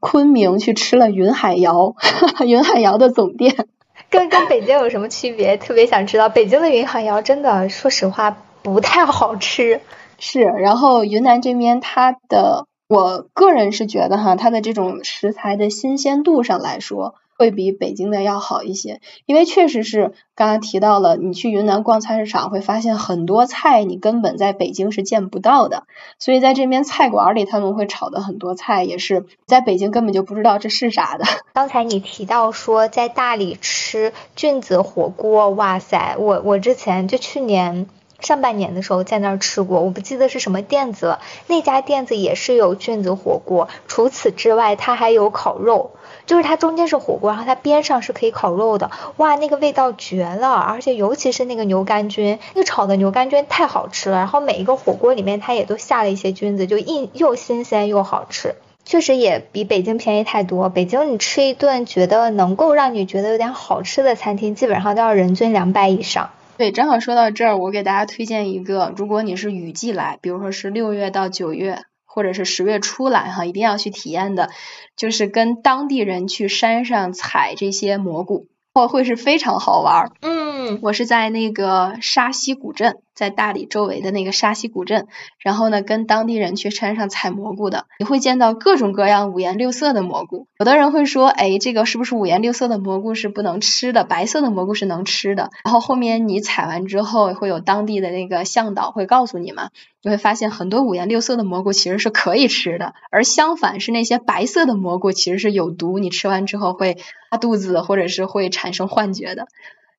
昆明去吃了云海肴，云海肴的总店，跟跟北京有什么区别？特别想知道，北京的云海肴真的，说实话不太好吃。是，然后云南这边它的，我个人是觉得哈，它的这种食材的新鲜度上来说，会比北京的要好一些。因为确实是刚刚提到了，你去云南逛菜市场会发现很多菜你根本在北京是见不到的，所以在这边菜馆里他们会炒的很多菜也是在北京根本就不知道这是啥的。刚才你提到说在大理吃菌子火锅，哇塞，我我之前就去年。上半年的时候在那儿吃过，我不记得是什么店子了。那家店子也是有菌子火锅，除此之外，它还有烤肉，就是它中间是火锅，然后它边上是可以烤肉的。哇，那个味道绝了！而且尤其是那个牛肝菌，那个炒的牛肝菌太好吃了。然后每一个火锅里面它也都下了一些菌子，就又又新鲜又好吃，确实也比北京便宜太多。北京你吃一顿觉得能够让你觉得有点好吃的餐厅，基本上都要人均两百以上。对，正好说到这儿，我给大家推荐一个，如果你是雨季来，比如说是六月到九月，或者是十月初来哈，一定要去体验的，就是跟当地人去山上采这些蘑菇，会会是非常好玩。嗯，我是在那个沙溪古镇。在大理周围的那个沙溪古镇，然后呢，跟当地人去山上采蘑菇的，你会见到各种各样五颜六色的蘑菇。有的人会说，哎，这个是不是五颜六色的蘑菇是不能吃的，白色的蘑菇是能吃的？然后后面你采完之后，会有当地的那个向导会告诉你嘛，你会发现很多五颜六色的蘑菇其实是可以吃的，而相反是那些白色的蘑菇其实是有毒，你吃完之后会拉肚子或者是会产生幻觉的。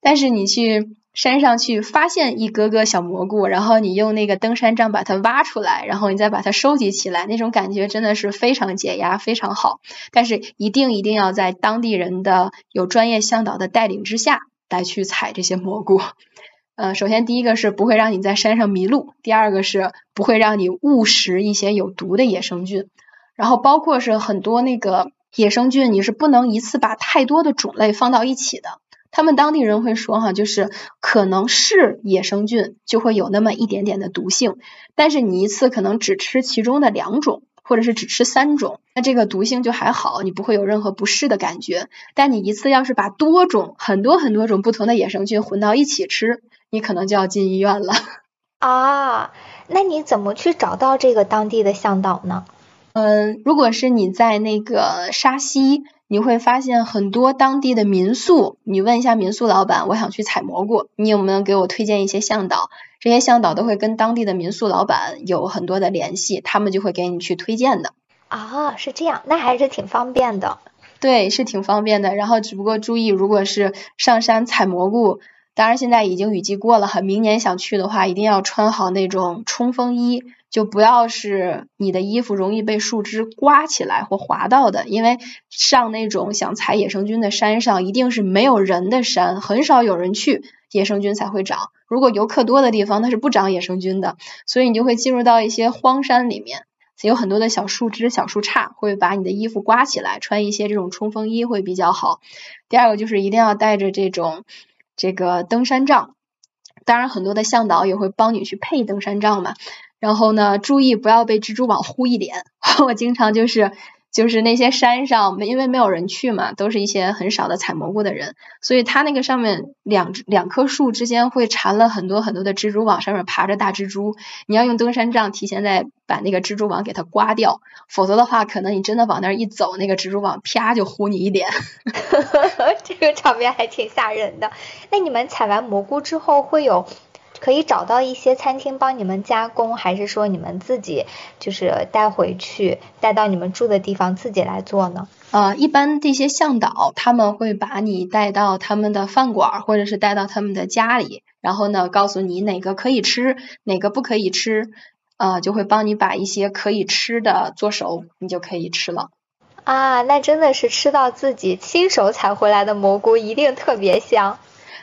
但是你去。山上去发现一个个小蘑菇，然后你用那个登山杖把它挖出来，然后你再把它收集起来，那种感觉真的是非常解压，非常好。但是一定一定要在当地人的有专业向导的带领之下来去采这些蘑菇。呃，首先第一个是不会让你在山上迷路，第二个是不会让你误食一些有毒的野生菌，然后包括是很多那个野生菌，你是不能一次把太多的种类放到一起的。他们当地人会说哈，就是可能是野生菌就会有那么一点点的毒性，但是你一次可能只吃其中的两种，或者是只吃三种，那这个毒性就还好，你不会有任何不适的感觉。但你一次要是把多种、很多很多种不同的野生菌混到一起吃，你可能就要进医院了。啊，那你怎么去找到这个当地的向导呢？嗯，如果是你在那个沙溪。你会发现很多当地的民宿，你问一下民宿老板，我想去采蘑菇，你有没有给我推荐一些向导？这些向导都会跟当地的民宿老板有很多的联系，他们就会给你去推荐的。啊，是这样，那还是挺方便的。对，是挺方便的。然后只不过注意，如果是上山采蘑菇，当然现在已经雨季过了，哈，明年想去的话，一定要穿好那种冲锋衣。就不要是你的衣服容易被树枝刮起来或划到的，因为上那种想采野生菌的山上，一定是没有人的山，很少有人去，野生菌才会长。如果游客多的地方，它是不长野生菌的，所以你就会进入到一些荒山里面，有很多的小树枝、小树杈会把你的衣服刮起来，穿一些这种冲锋衣会比较好。第二个就是一定要带着这种这个登山杖，当然很多的向导也会帮你去配登山杖嘛。然后呢，注意不要被蜘蛛网糊一脸。我经常就是就是那些山上，因为没有人去嘛，都是一些很少的采蘑菇的人，所以它那个上面两两棵树之间会缠了很多很多的蜘蛛网，上面爬着大蜘蛛。你要用登山杖提前再把那个蜘蛛网给它刮掉，否则的话，可能你真的往那儿一走，那个蜘蛛网啪就呼你一脸。这个场面还挺吓人的。那你们采完蘑菇之后会有？可以找到一些餐厅帮你们加工，还是说你们自己就是带回去，带到你们住的地方自己来做呢？呃，一般这些向导他们会把你带到他们的饭馆，或者是带到他们的家里，然后呢，告诉你哪个可以吃，哪个不可以吃。呃，就会帮你把一些可以吃的做熟，你就可以吃了。啊，那真的是吃到自己亲手采回来的蘑菇，一定特别香。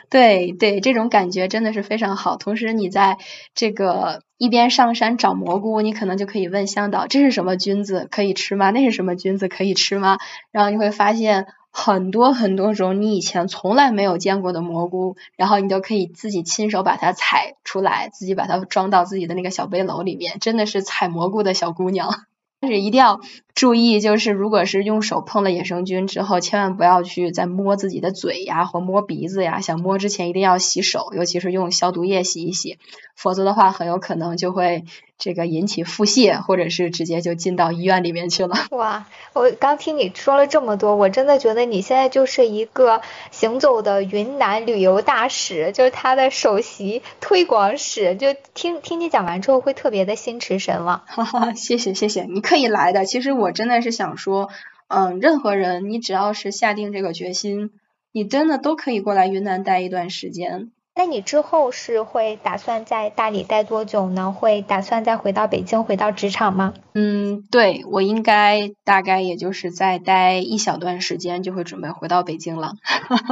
对对，这种感觉真的是非常好。同时，你在这个一边上山找蘑菇，你可能就可以问向导：“这是什么菌子，可以吃吗？那是什么菌子，可以吃吗？”然后你会发现很多很多种你以前从来没有见过的蘑菇，然后你都可以自己亲手把它采出来，自己把它装到自己的那个小背篓里面，真的是采蘑菇的小姑娘。但是一定要注意，就是如果是用手碰了野生菌之后，千万不要去再摸自己的嘴呀或摸鼻子呀。想摸之前一定要洗手，尤其是用消毒液洗一洗，否则的话很有可能就会。这个引起腹泻，或者是直接就进到医院里面去了。哇，我刚听你说了这么多，我真的觉得你现在就是一个行走的云南旅游大使，就是他的首席推广使。就听听你讲完之后，会特别的心驰神往。哈哈，谢谢谢谢，你可以来的。其实我真的是想说，嗯，任何人，你只要是下定这个决心，你真的都可以过来云南待一段时间。那你之后是会打算在大理待多久呢？会打算再回到北京，回到职场吗？嗯，对我应该大概也就是再待一小段时间，就会准备回到北京了。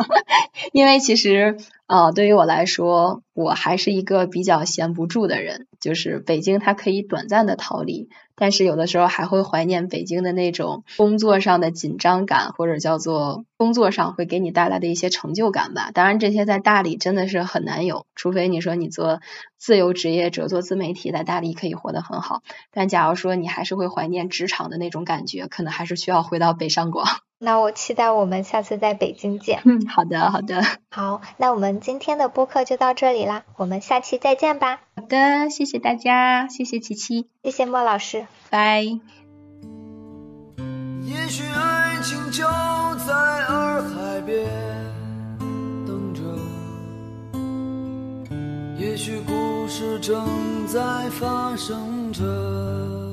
因为其实啊，对于我来说，我还是一个比较闲不住的人，就是北京它可以短暂的逃离。但是有的时候还会怀念北京的那种工作上的紧张感，或者叫做工作上会给你带来的一些成就感吧。当然这些在大理真的是很难有，除非你说你做自由职业者、做自媒体，在大理可以活得很好。但假如说你还是会怀念职场的那种感觉，可能还是需要回到北上广。那我期待我们下次在北京见。嗯，好的，好的。好，那我们今天的播客就到这里啦，我们下期再见吧。好的，谢谢大家，谢谢琪琪，谢谢莫老师，拜。也许爱情就在洱海边等着，也许故事正在发生着。